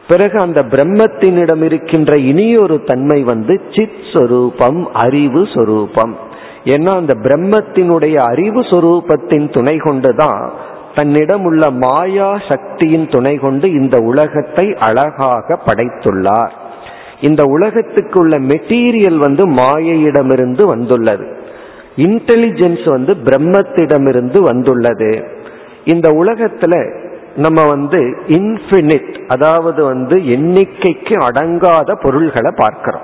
பிறகு அந்த பிரம்மத்தினிடம் இருக்கின்ற இனியொரு தன்மை வந்து சித் சொரூபம் அறிவு சொரூபம். ஏன்னா அந்த பிரம்மத்தினுடைய அறிவு சொரூபத்தின் துணை கொண்டுதான் தன்னிடம் உள்ள மாயா சக்தியின் துணை கொண்டு இந்த உலகத்தை அழகாக படைத்துள்ளார். இந்த உலகத்துக்கு உள்ள மெட்டீரியல் வந்து மாயையிடமிருந்து வந்துள்ளது. இன்டெலிஜென்ஸ் வந்து பிரம்மத்திடமிருந்து வந்துள்ளது. இந்த உலகத்துல நம்ம வந்து இன்ஃபினிட் அதாவது வந்து எண்ணிக்கைக்கு அடங்காத பொருள்களை பார்க்கிறோம்.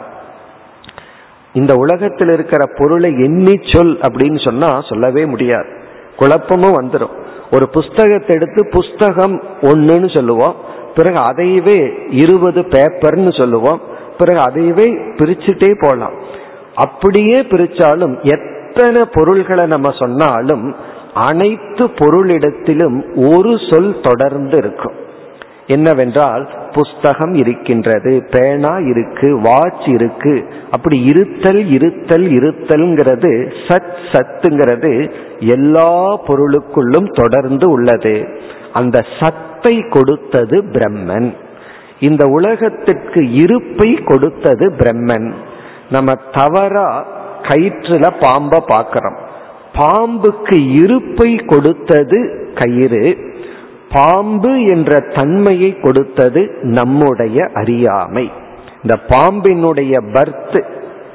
இந்த உலகத்தில் இருக்கிற பொருளை எண்ணி சொல் அப்படின்னு சொன்னா சொல்லவே முடியாது. குழப்பமும் வந்துடும் ஒரு புஸ்தகத்தை எடுத்து புஸ்தகம் ஒன்றுன்னு சொல்லுவோம். பிறகு அதையவே இருபது பேப்பர்னு சொல்லுவோம். பிறகு அதையவே பிரிச்சுட்டே போகலாம் அப்படியே பிரிச்சாலும் எத்தனை பொருள்களை நம்ம சொன்னாலும் அனைத்து பொருளிடத்திலும் ஒரு சொல் தொடர்ந்து இருக்கும். என்னவென்றால் புஸ்தகம் இருக்கின்றது பேனா இருக்கு வாட்ச் இருக்கு அப்படி இருத்தல் இருத்தல் இருத்தல்ங்கிறது சத் சத்துங்கிறது எல்லா பொருளுக்குள்ளும் தொடர்ந்து உள்ளது. அந்த சத்தை கொடுத்தது பிரம்மன். இந்த உலகத்திற்கு இருப்பை கொடுத்தது பிரம்மன். நம்ம தவறா கயிற்றுல பாம்ப பார்க்கிறோம் பாம்புக்கு இருப்பை கொடுத்தது கயிறு பாம்பு என்ற தன்மையை கொடுத்தது நம்முடைய அறியாமை. இந்த பாம்பினுடைய பர்த்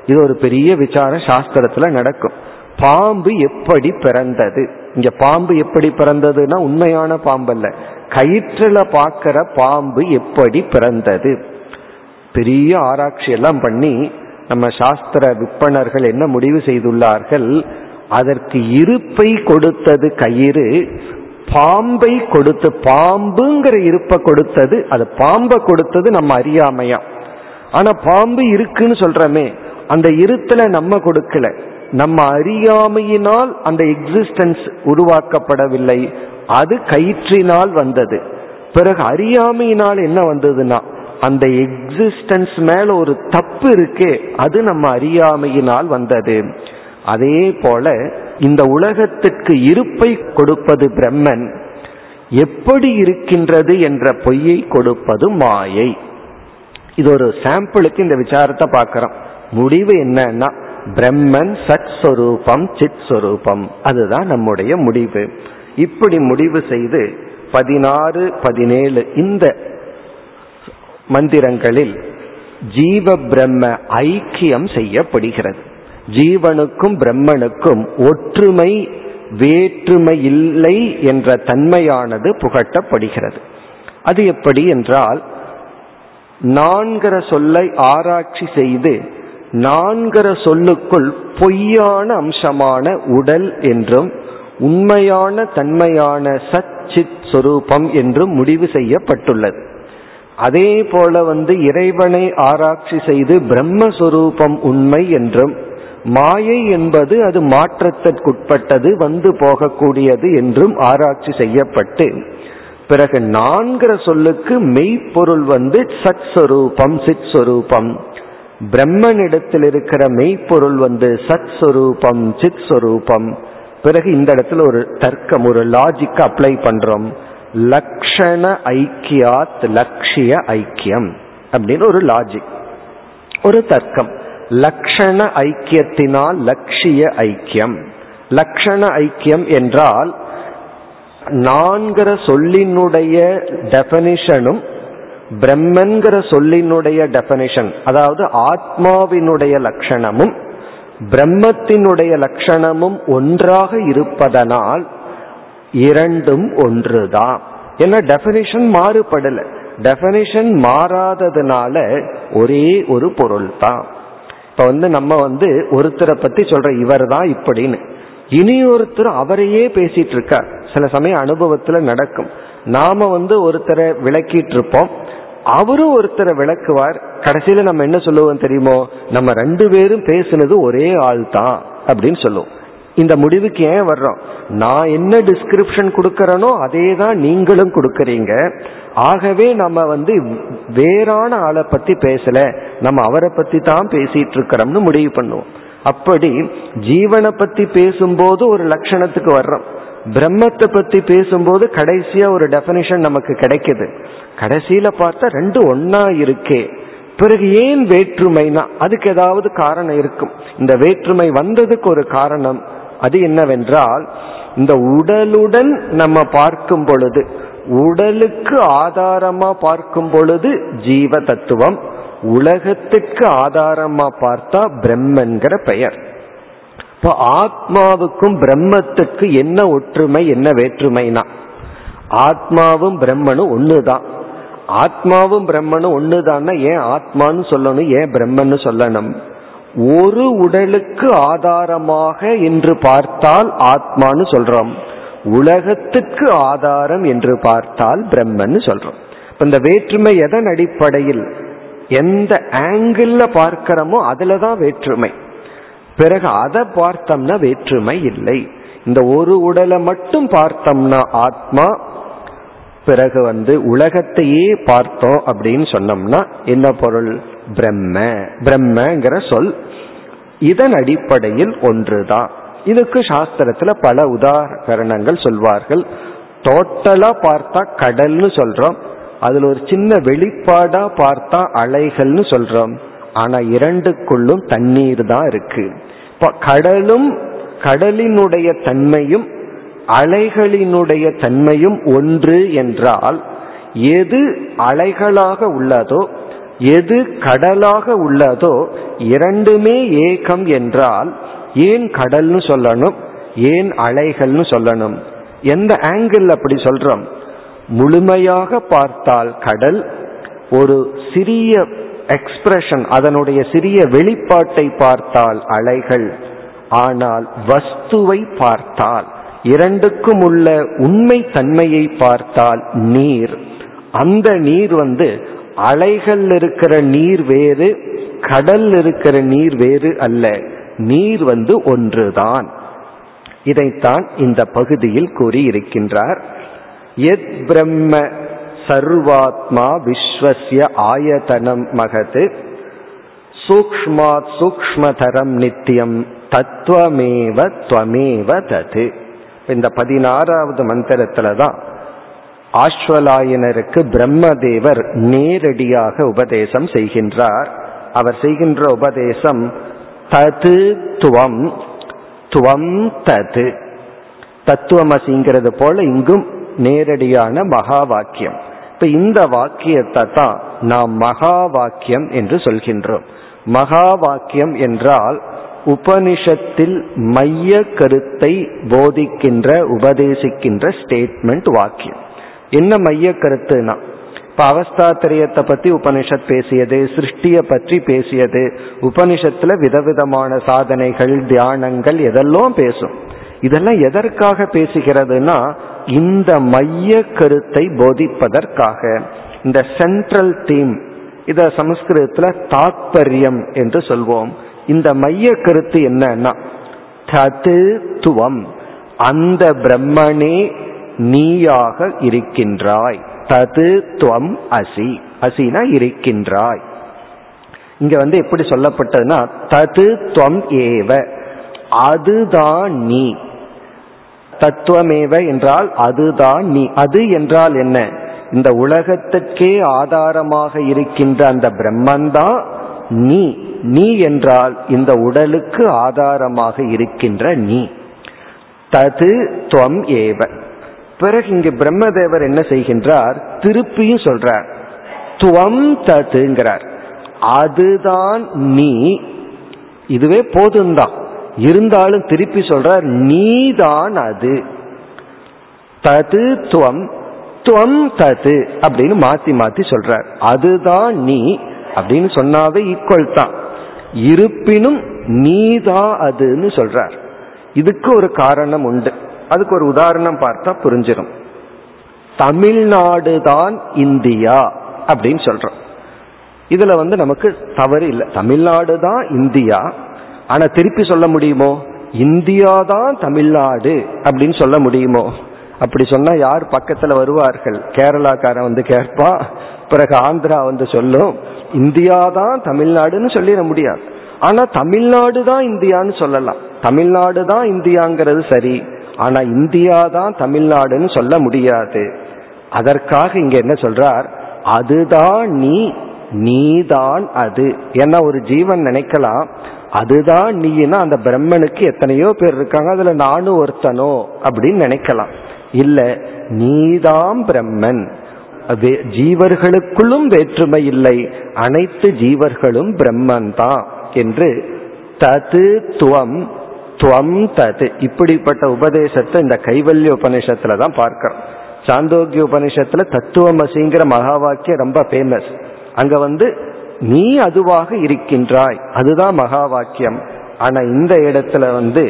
இது ஒரு பெரிய விசாரம் சாஸ்திரத்துல நடக்கும். பாம்பு எப்படி பிறந்தது? இங்க பாம்பு எப்படி பிறந்ததுன்னா உண்மையான பாம்பு அல்ல கயிற்றுல பார்க்கிற பாம்பு எப்படி பிறந்தது? பெரிய ஆராய்ச்சி எல்லாம் பண்ணி நம்ம சாஸ்திர விற்பனர்கள் என்ன முடிவு செய்துள்ளார்கள்? அதற்கு இருப்பை கொடுத்தது கயிறு பாம்பை கொடுத்து பாம்புங்கிற இருப்பை கொடுத்தது அது பாம்பை கொடுத்தது நம்ம அறியாமையா? ஆனா பாம்பு இருக்குன்னு சொல்றமே அந்த இருத்துல நம்ம கொடுக்கல. நம்ம அறியாமையினால் அந்த எக்ஸிஸ்டன்ஸ் உருவாக்கப்படவில்லை. அது கயிற்றினால் வந்தது. பிறகு அறியாமையினால் என்ன வந்ததுன்னா அந்த எக்ஸிஸ்டன்ஸ் மேல ஒரு தப்பு இருக்கே அது நம்ம அறியாமையினால் வந்தது. அதே போல இந்த உலகத்திற்கு இருப்பை கொடுப்பது பிரம்மன். எப்படி இருக்கின்றது என்ற பொய்யை கொடுப்பது மாயை. இது ஒரு சாம்பிளுக்கு இந்த விசாரத்தை பார்க்கிறோம். முடிவு என்னன்னா பிரம்மன் சத் சொரூபம் சித் சொரூபம் அதுதான் நம்முடைய முடிவு. இப்படி முடிவு செய்து பதினாறு பதினேழு இந்த மந்திரங்களில் ஜீவ பிரம்ம ஐக்கியம் செய்யப்படுகிறது. ஜீவனுக்கும் பிரம்மனுக்கும் ஒற்றுமை வேற்றுமை இல்லை என்ற தன்மையானது புகட்டப்படுகிறது. அது எப்படி என்றால் நான்கிற சொல்லை ஆராய்ச்சி செய்து நான்கிற சொல்லுக்குள் பொய்யான அம்சமான உடல் என்றும் உண்மையான தன்மையான சச்சித் சொரூபம் என்றும் முடிவு செய்யப்பட்டுள்ளது. அதே போல வந்து இறைவனை ஆராய்ச்சி செய்து பிரம்மஸ்வரூபம் உண்மை என்றும் மாயை என்பது அது மாற்றத்திற்குட்பட்டது வந்து போகக்கூடியது என்றும் ஆராய்ச்சி செய்யப்பட்டு பிறகு நான்கிற சொல்லுக்கு மெய்ப்பொருள் வந்து சத் சொரூபம் சித் சொரூபம் பிரம்மனிடத்தில் இருக்கிற மெய்ப்பொருள் வந்து சத் சொரூபம் சித் சொரூபம் பிறகு இந்த இடத்துல ஒரு தர்க்கம் ஒரு லாஜிக் அப்ளை பண்றோம். லக்ஷண ஐக்கியாத் லட்சிய ஐக்கியம் அப்படின்னு ஒரு லாஜிக் ஒரு தர்க்கம். லக்ஷண ஐக்கியத்தினால் லட்சிய ஐக்கியம். லக்ஷண ஐக்கியம் என்றால் நான்கிற சொல்லினுடைய டெபனிஷனும் பிரம்மன்கிற சொல்லினுடைய டெபனிஷன் அதாவது ஆத்மாவினுடைய லட்சணமும் பிரம்மத்தினுடைய லட்சணமும் ஒன்றாக இருப்பதனால் இரண்டும் ஒன்றுதான். ஏன்னா டெபனிஷன் மாறுபடல. டெபனிஷன் மாறாததுனால ஒரே ஒரு பொருள் தான் இப்ப வந்து நம்ம வந்து ஒருத்தரை பத்தி சொல்ற இவர் தான் இப்படின்னு. இனி ஒருத்தர் அவரையே பேசிட்டு இருக்கார் சில சமயம் அனுபவத்துல நடக்கும். நாம வந்து ஒருத்தரை விளக்கிட்டு இருப்போம் அவரும் ஒருத்தரை விளக்குவார். கடைசியில நம்ம என்ன சொல்லுவோம் தெரியுமோ? நம்ம ரெண்டு பேரும் பேசுனது ஒரே ஆள் தான் அப்படின்னு சொல்லுவோம். இந்த முடிவுக்கு ஏன் வர்றோம்? நான் என்ன டிஸ்கிரிப்ஷன் கொடுக்கறனோ அதே தான் நீங்களும் கொடுக்கறீங்க. ஆகவே நம்ம வந்து வேறான ஆளை பத்தி பேசல. நம்ம அவரை பத்தி தான் பேசிட்டு இருக்கிறோம்னு முடிவு பண்ணுவோம். அப்படி ஜீவனை பத்தி பேசும்போது ஒரு லட்சணத்துக்கு வர்றோம். பிரம்மத்தை பத்தி பேசும்போது கடைசியா ஒரு டெபனிஷன் நமக்கு கிடைக்குது. கடைசியில பார்த்தா ரெண்டு ஒன்னா இருக்கே. பிறகு ஏன் வேற்றுமைனா அதுக்கு ஏதாவது காரணம் இருக்கும். இந்த வேற்றுமை வந்ததுக்கு ஒரு காரணம். அது என்னவென்றால் இந்த உடலுடன் நம்ம பார்க்கும் பொழுது உடலுக்கு ஆதாரமா பார்க்கும் பொழுது ஜீவ தத்துவம் உலகத்துக்கு ஆதாரமா பார்த்தா பிரம்மன்கிற பெயர். இப்போ ஆத்மாவுக்கும் பிரம்மத்துக்கு என்ன ஒற்றுமை என்ன வேற்றுமைனா ஆத்மாவும் பிரம்மனும் ஒண்ணுதான். ஆத்மாவும் பிரம்மனும் ஒண்ணுதான்னா ஏன் ஆத்மான்னு சொல்லணும் ஏன் பிரம்மன்னு சொல்லணும்? ஒரு உடலுக்கு ஆதாரமாக என்று பார்த்தால் ஆத்மான்னு சொல்றோம். உலகத்துக்கு ஆதாரம் என்று பார்த்தால் பிரம்மன் சொல்றோம். இந்த வேற்றுமை எதன் அடிப்படையில் எந்த ஆங்கிள் பார்க்கிறோமோ அதுலதான் வேற்றுமை. பிறகு அதை பார்த்தோம்னா வேற்றுமை இல்லை. இந்த ஒரு உடலை மட்டும் பார்த்தோம்னா ஆத்மா பிறகு வந்து உலகத்தையே பார்த்தோம் அப்படின்னு சொன்னோம்னா என்ன பொருள்? பிரம்ம. பிரம்மங்கிற சொல் இதன் அடிப்படையில் ஒன்றுதான். இதுக்கு சாஸ்திரத்துல பல உதாரணங்கள் சொல்வார்கள். டோட்டலா பார்த்தா கடல்னு சொல்றோம். அதுல ஒரு சின்ன வெளிப்பாடா பார்த்தா அலைகள்னு சொல்றோம். ஆனா இரண்டுக்குள்ளும் தண்ணீர் தான் இருக்கு. இப்ப கடலும் கடலினுடைய தன்மையும் அலைகளினுடைய தன்மையும் ஒன்று என்றால் எது அலைகளாக உள்ளதோ எது கடலாக உள்ளதோ இரண்டுமே ஏகம் என்றால் ஏன் கடல்னு சொல்லணும் ஏன் அலைகள்னு சொல்லணும். எந்த ஆங்கிள் அப்படி சொல்றோம்? முழுமையாக பார்த்தால் கடல் ஒரு சிறிய எக்ஸ்பிரஷன் அதனுடைய சிறிய வெளிப்பாட்டை பார்த்தால் அலைகள் ஆனால் வஸ்துவை பார்த்தால் இரண்டுக்கும் உள்ள உண்மை தன்மையை பார்த்தால் நீர். அந்த நீர் வந்து அலைகள் இருக்கிற நீர் வேறு கடல் இருக்கிற நீர் வேறு அல்ல. நீர் வந்து ஒன்றுதான். இதைத்தான் இந்த பகுதியில் கூறியிருக்கின்றார். எத் பிரம்ம சர்வாத்மா விஸ்வசிய ஆயதனம் மகது. சூக்ஷ்மாத் சூக்ஷ்மதரம் நித்தியம் தத்துவமேவ துவமேவ தது. இந்த பதினாறாவது மந்திரத்துல தான் ஆஸ்வலாயனருக்கு பிரம்மதேவர் நேரடியாக உபதேசம் செய்கின்றார். அவர் செய்கின்ற உபதேசம் தது துவம் துவம் தது. தத்துவமசிங்கிறது போல இங்கும் நேரடியான மகா வாக்கியம் இப்ப இந்த வாக்கியத்தை தான் நாம் மகா வாக்கியம் என்று சொல்கின்றோம். மகா வாக்கியம் என்றால் உபனிஷத்தில் மைய கருத்தை போதிக்கின்ற உபதேசிக்கின்ற ஸ்டேட்மெண்ட் வாக்கியம். என்ன மைய கருத்துனா இப்ப அவஸ்தாத்திரியத்தை பத்தி உபனிஷத் பேசியது சிருஷ்டிய பற்றி பேசியது உபனிஷத்துல விதவிதமான சாதனைகள் தியானங்கள் எதெல்லாம் பேசும். இதெல்லாம் எதற்காக பேசுகிறதுனா இந்த மைய கருத்தை போதிப்பதற்காக. இந்த சென்ட்ரல் தீம் இத சமஸ்கிருதத்துல தாத்பரியம் என்று சொல்வோம். இந்த மைய கருத்து என்னன்னா தது துவம் அந்த பிரம்மனே நீயாக இருக்கின்றாய். தது துவம் அசி. அசினா இருக்கின்றாய். இங்க வந்து எப்படி சொல்லப்பட்டதுன்னா தது துவம் ஏவ. அதுதான் நீ. தத்துவமேவ என்றால் அதுதான் நீ. அது என்றால் என்ன? இந்த உலகத்துக்கே ஆதாரமாக இருக்கின்ற அந்த பிரம்மன்தான் நீ நீ என்றால் இந்த உடலுக்கு ஆதாரமாக இருக்கின்ற நீ. தது துவம் ஏவ. பிறகு இங்கு பிரம்மதேவர் என்ன செய்கின்றார்? திருப்பியும் சொல்றார். துவம் ததுங்கிறார். அதுதான் நீ. இதுவே போதும்தான். இருந்தாலும் திருப்பி சொல்றார் நீதான் அது. தது துவம் துவம் தது அப்படின்னு மாத்தி மாத்தி சொல்றார். அதுதான் நீ. அப்படின்னு சொன்னாவே ஈக்குவல் தான். இருப்பினும் நீதான் அதுன்னு சொல்றார். இதுக்கு ஒரு காரணம் உண்டு. அதுக்கு ஒரு உதாரணம் பார்த்தா புரிஞ்சிடும் தமிழ்நாடு தான் இந்தியா அப்படின்னு சொல்றோம். இதுல வந்து நமக்கு தவறு இல்லை. தமிழ்நாடு தான் இந்தியா. ஆனா திருப்பி சொல்ல முடியுமோ? இந்தியா தான் தமிழ்நாடு அப்படின்னு சொல்ல முடியுமோ? அப்படி சொன்னா யார் பக்கத்துல வருவார்கள்? கேரளாக்காரன் வந்து கேட்பா பிறகு ஆந்திரா வந்து சொல்லும். இந்தியா தான் தமிழ்நாடுன்னு சொல்லிட முடியாது. ஆனா தமிழ்நாடு தான் இந்தியான்னு சொல்லலாம். தமிழ்நாடு தான் இந்தியாங்கிறது சரி. ஆனா இந்தியா தான் தமிழ்நாடுன்னு சொல்ல முடியாது. அதற்காக இங்க என்ன சொல்றார்? அதுதான் நீ நீதான் அது. ஏன்னா ஒரு ஜீவன் நினைக்கலாம். அதுதான் நீனா அந்த பிரம்மனுக்கு எத்தனையோ பேர் இருக்காங்க. அதுல நானும் ஒருத்தனோ அப்படின்னு நினைக்கலாம். இல்ல நீதான் பிரம்மன். ஜீவர்களுக்குள்ளும் வேற்றுமை இல்லை. அனைத்து ஜீவர்களும் பிரம்மன் தான் என்று தது துவம் துவம் தது. இப்படிப்பட்ட உபதேசத்தை இந்த கைவல்ய உபநிஷத்துல தான் பார்க்கிறோம். சாந்தோக்கிய உபநிஷத்துல தத்துவமசிங்கிற மகா வாக்கியம் ரொம்ப ஃபேமஸ் அங்க வந்து நீ அதுவாக இருக்கின்றாய். அதுதான் மகா வாக்கியம் ஆனா இந்த இடத்துல வந்து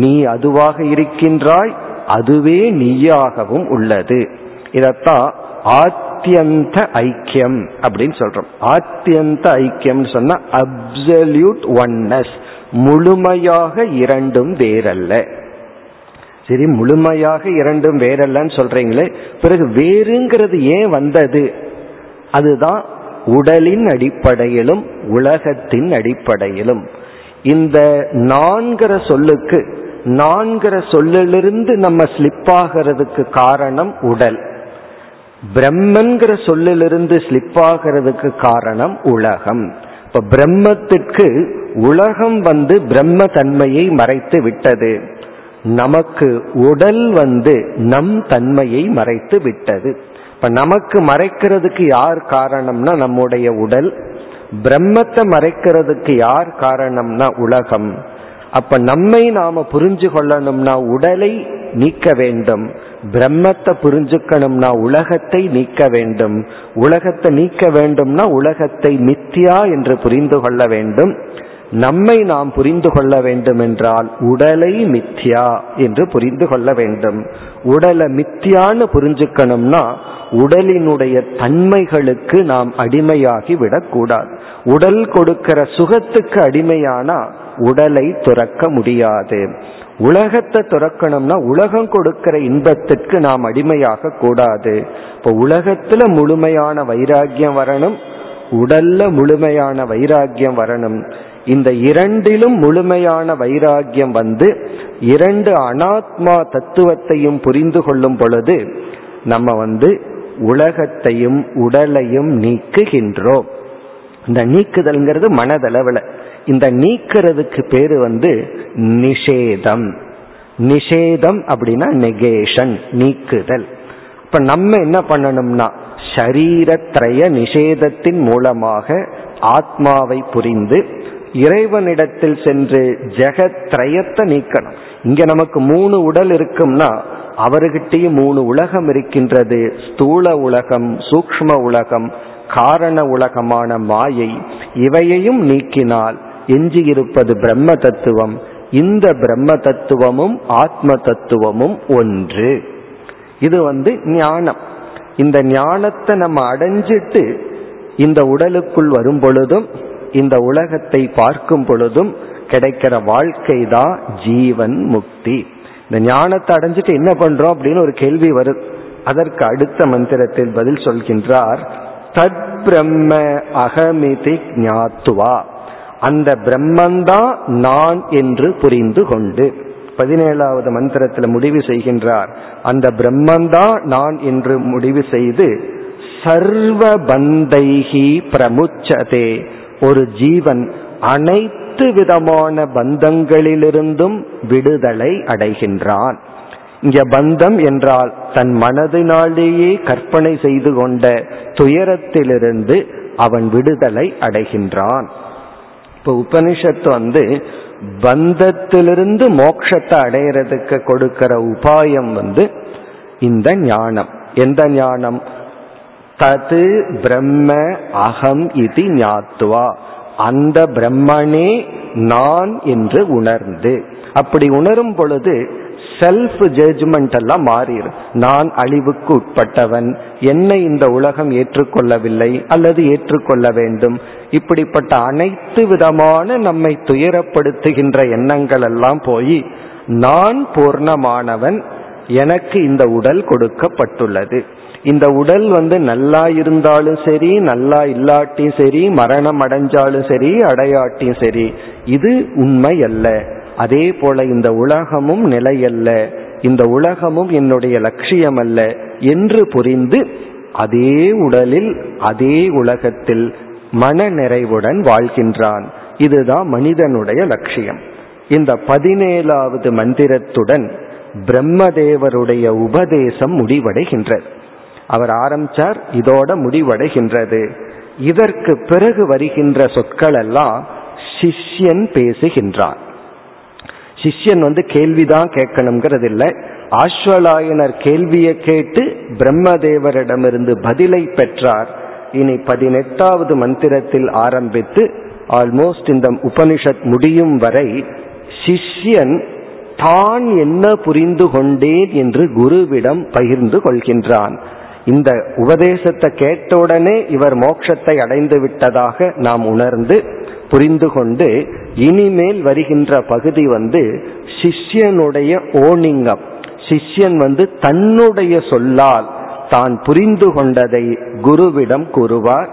நீ அதுவாக இருக்கின்றாய் அதுவே நீயாகவும் உள்ளது. இதத்தான் ஆத்தியந்த ஐக்கியம் அப்படின்னு சொல்றோம். ஆத்தியந்த ஐக்கியம் சொன்னா அப்சல்யூட் ஒன்னஸ் முழுமையாக இரண்டும் வேறல்ல. சரி முழுமையாக இரண்டும் வேறல்லன்னு சொல்றீங்களே பிறகு வேறுங்கிறது ஏன் வந்தது? அதுதான் உடலின் அடிப்படையிலும் உலகத்தின் அடிப்படையிலும். இந்த நான்கிற சொல்லுக்கு நான்கிற சொல்லிலிருந்து நம்ம ஸ்லிப் ஆகிறதுக்கு காரணம் உடல். பிரம்மன்கிற சொல்லிலிருந்து ஸ்லிப் ஆகிறதுக்கு காரணம் உலகம். இப்ப பிரம்மத்திற்கு உலகம் வந்து பிரம்ம தன்மையை மறைத்து விட்டது. நமக்கு உடல் வந்து நம் தன்மையை மறைத்து விட்டது. இப்ப நமக்கு மறைக்கிறதுக்கு யார் காரணம்னா நம்முடைய உடல். பிரம்மத்தை மறைக்கிறதுக்கு யார் காரணம்னா உலகம். அப்ப நம்மை நாம புரிஞ்சு கொள்ளணும்னா உடலை நீக்க வேண்டும். பிரம்மத்தை புரிஞ்சுக்கணும்னா உலகத்தை நீக்க வேண்டும். உலகத்தை நீக்க வேண்டும்னா உலகத்தை மித்தியா என்று புரிந்து கொள்ள வேண்டும். நம்மை நாம் புரிந்து கொள்ள வேண்டும் என்றால் உடலை மித்யா என்று புரிந்து கொள்ள வேண்டும். உடலை மித்தியான்னு புரிஞ்சுக்கணும்னா உடலினுடைய தன்மைகளுக்கு நாம் அடிமையாகி விடக்கூடாது உடல் கொடுக்கிற சுகத்துக்கு அடிமையானா உடலை துறக்க முடியாது. உலகத்தை துறக்கணும்னா உலகம் கொடுக்கிற இன்பத்திற்கு நாம் அடிமையாக கூடாது. இப்போ உலகத்துல முழுமையான வைராகியம் வரணும் உடல்ல முழுமையான வைராகியம் வரணும். இந்த இரண்டிலும் முழுமையான வைராகியம் வந்து இரண்டு அனாத்மா தத்துவத்தையும் புரிந்து கொள்ளும் பொழுது நம்ம வந்து உலகத்தையும் உடலையும் நீக்குகின்றோம். இந்த நீக்குதல்ங்கிறது மனதளவில். இந்த நீக்கிறதுக்கு பேரு வந்து நிஷேதம். நிஷேதம் அப்படின்னா நெகேஷன் நீக்குதல். இப்ப நம்ம என்ன பண்ணணும்னா ஷரீரத்ரய நிஷேதத்தின் மூலமாக ஆத்மாவை புரிந்து இறைவனிடத்தில் சென்று ஜெகத்ரயத்தை நீக்கணும். இங்க நமக்கு மூணு உடல் இருக்கும்னா அவர்கிட்டயும் மூணு உலகம் இருக்கின்றது. ஸ்தூல உலகம் சூக்ம உலகம் காரண உலகமான மாயை இவையையும் நீக்கினால் எஞ்சியிருப்பது பிரம்ம தத்துவம் இந்த பிரம்ம தத்துவமும் ஆத்ம தத்துவமும் ஒன்று. இது வந்து ஞானம். இந்த ஞானத்தை நம்ம அடைஞ்சிட்டு இந்த உடலுக்குள் வரும் பொழுதும் இந்த உலகத்தை பார்க்கும் பொழுதும் கிடைக்கிற வாழ்க்கை தான் ஜீவன் முக்தி. இந்த ஞானத்தை அடைஞ்சிட்டு என்ன பண்றோம் அப்படின்னு ஒரு கேள்வி வருது. அதற்கு அடுத்த மந்திரத்தில் பதில் சொல்கின்றார். தத் பிரம்ம அகமிதி ஞாத்துவா. அந்த பிரம்மந்தான் நான் என்று புரிந்து கொண்டு. பதினேழாவது மந்திரத்தில் முடிவு செய்கின்றார். அந்த பிரம்மந்தான் நான் என்று முடிவு செய்து சர்வ பந்தைகி பிரமுச்சதே. ஒரு ஜீவன் அனைத்து விதமான பந்தங்களிலிருந்தும் விடுதலை அடைகின்றான். இங்க பந்தம் என்றால் தன் மனதினாலேயே கற்பனை செய்து கொண்ட துயரத்திலிருந்து அவன் விடுதலை அடைகின்றான். இப்ப உபனிஷத்து வந்து பந்தத்திலிருந்து மோட்சத்தை அடையிறதுக்கு கொடுக்கிற உபாயம் வந்து இந்த ஞானம். எந்த ஞானம்? தது பிரம்ம அகம் இது ஞாத்துவா அந்த பிரம்மனே நான் என்று உணர்ந்து. அப்படி உணரும் பொழுது செல்ஃப் ஜட்ஜ்மெண்ட் எல்லாம் மாறிடும் நான் அழிவுக்கு உட்பட்டவன். என்னை இந்த உலகம் ஏற்றுக்கொள்ளவில்லை அல்லது ஏற்றுக்கொள்ள வேண்டும். இப்படிப்பட்ட அனைத்து விதமான நம்மை துயரப்படுத்துகின்ற எண்ணங்கள் எல்லாம் போய் நான் பூர்ணமானவன். எனக்கு இந்த உடல் கொடுக்கப்பட்டுள்ளது. இந்த உடல் வந்து நல்லா இருந்தாலும் சரி நல்லா இல்லாட்டியும் சரி மரணம் அடைஞ்சாலும் சரி அடையாட்டியும் சரி இது உண்மை அல்ல. அதே போல இந்த உலகமும் நிலையல்ல. இந்த உலகமும் என்னுடைய லட்சியம் அல்ல என்று புரிந்து அதே உடலில் அதே உலகத்தில் மன நிறைவுடன் வாழ்கின்றான். இதுதான் மனிதனுடைய லட்சியம். இந்த பதினேழாவது மந்திரத்துடன் பிரம்மதேவருடைய உபதேசம் முடிவடைகின்றது. அவர் ஆரம்பிச்சார் இதோட முடிவடைகின்றது. இதற்கு பிறகு வருகின்ற சொற்கள் எல்லாம் சிஷ்யன் பேசுகின்றான். சிஷ்யன் வந்து கேள்விதான் கேட்கணுங்கிறது இல்லை ஆஸ்வலாயனர் கேள்வியை கேட்டு பிரம்மதேவரிடமிருந்து பதிலை பெற்றார். இனி பதினெட்டாவது மந்திரத்தில் ஆரம்பித்து ஆல்மோஸ்ட் இந்த உபனிஷத் முடியும் வரை சிஷ்யன் தான் என்ன புரிந்து கொண்டேன் என்று குருவிடம் பகிர்ந்து கொள்கின்றான். இந்த உபதேசத்தை கேட்டவுடனே இவர் மோட்சத்தை அடைந்து விட்டதாக நாம் உணர்ந்து புரிந்து கொண்டு இனிமேல் வருகின்ற பகுதி வந்து சிஷ்யனுடைய ஓனிங்கம். சிஷ்யன் வந்து தன்னுடைய சொல்லால் தான் புரிந்து கொண்டதை குருவிடம் கூறுவார்.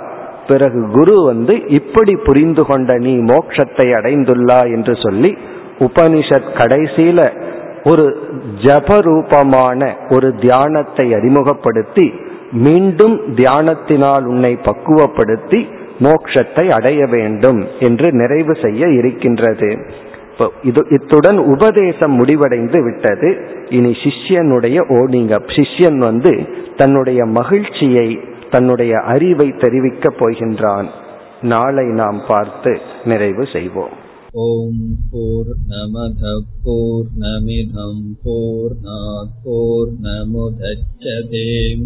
பிறகு குரு வந்து இப்படி புரிந்து கொண்ட நீ மோட்சத்தை அடைந்துள்ளா? என்று சொல்லி உபனிஷத் கடைசியில ஒரு ஜபரூபமான ஒரு தியானத்தை அறிமுகப்படுத்தி மீண்டும் தியானத்தினால் உன்னை பக்குவப்படுத்தி மோக்ஷத்தை அடைய வேண்டும் என்று நிறைவு செய்ய இருக்கின்றது. இது இத்துடன் உபதேசம் முடிவடைந்து விட்டது. இனி சிஷ்யனுடைய ஓடிங்க சிஷ்யன் வந்து தன்னுடைய மகிழ்ச்சியை தன்னுடைய அறிவை தெரிவிக்கப் போகின்றான். நாளை நாம் பார்த்து நிறைவு செய்வோம். ஓம் போர் நமத போர் நமிதம் போர் நமுதச்சதேம்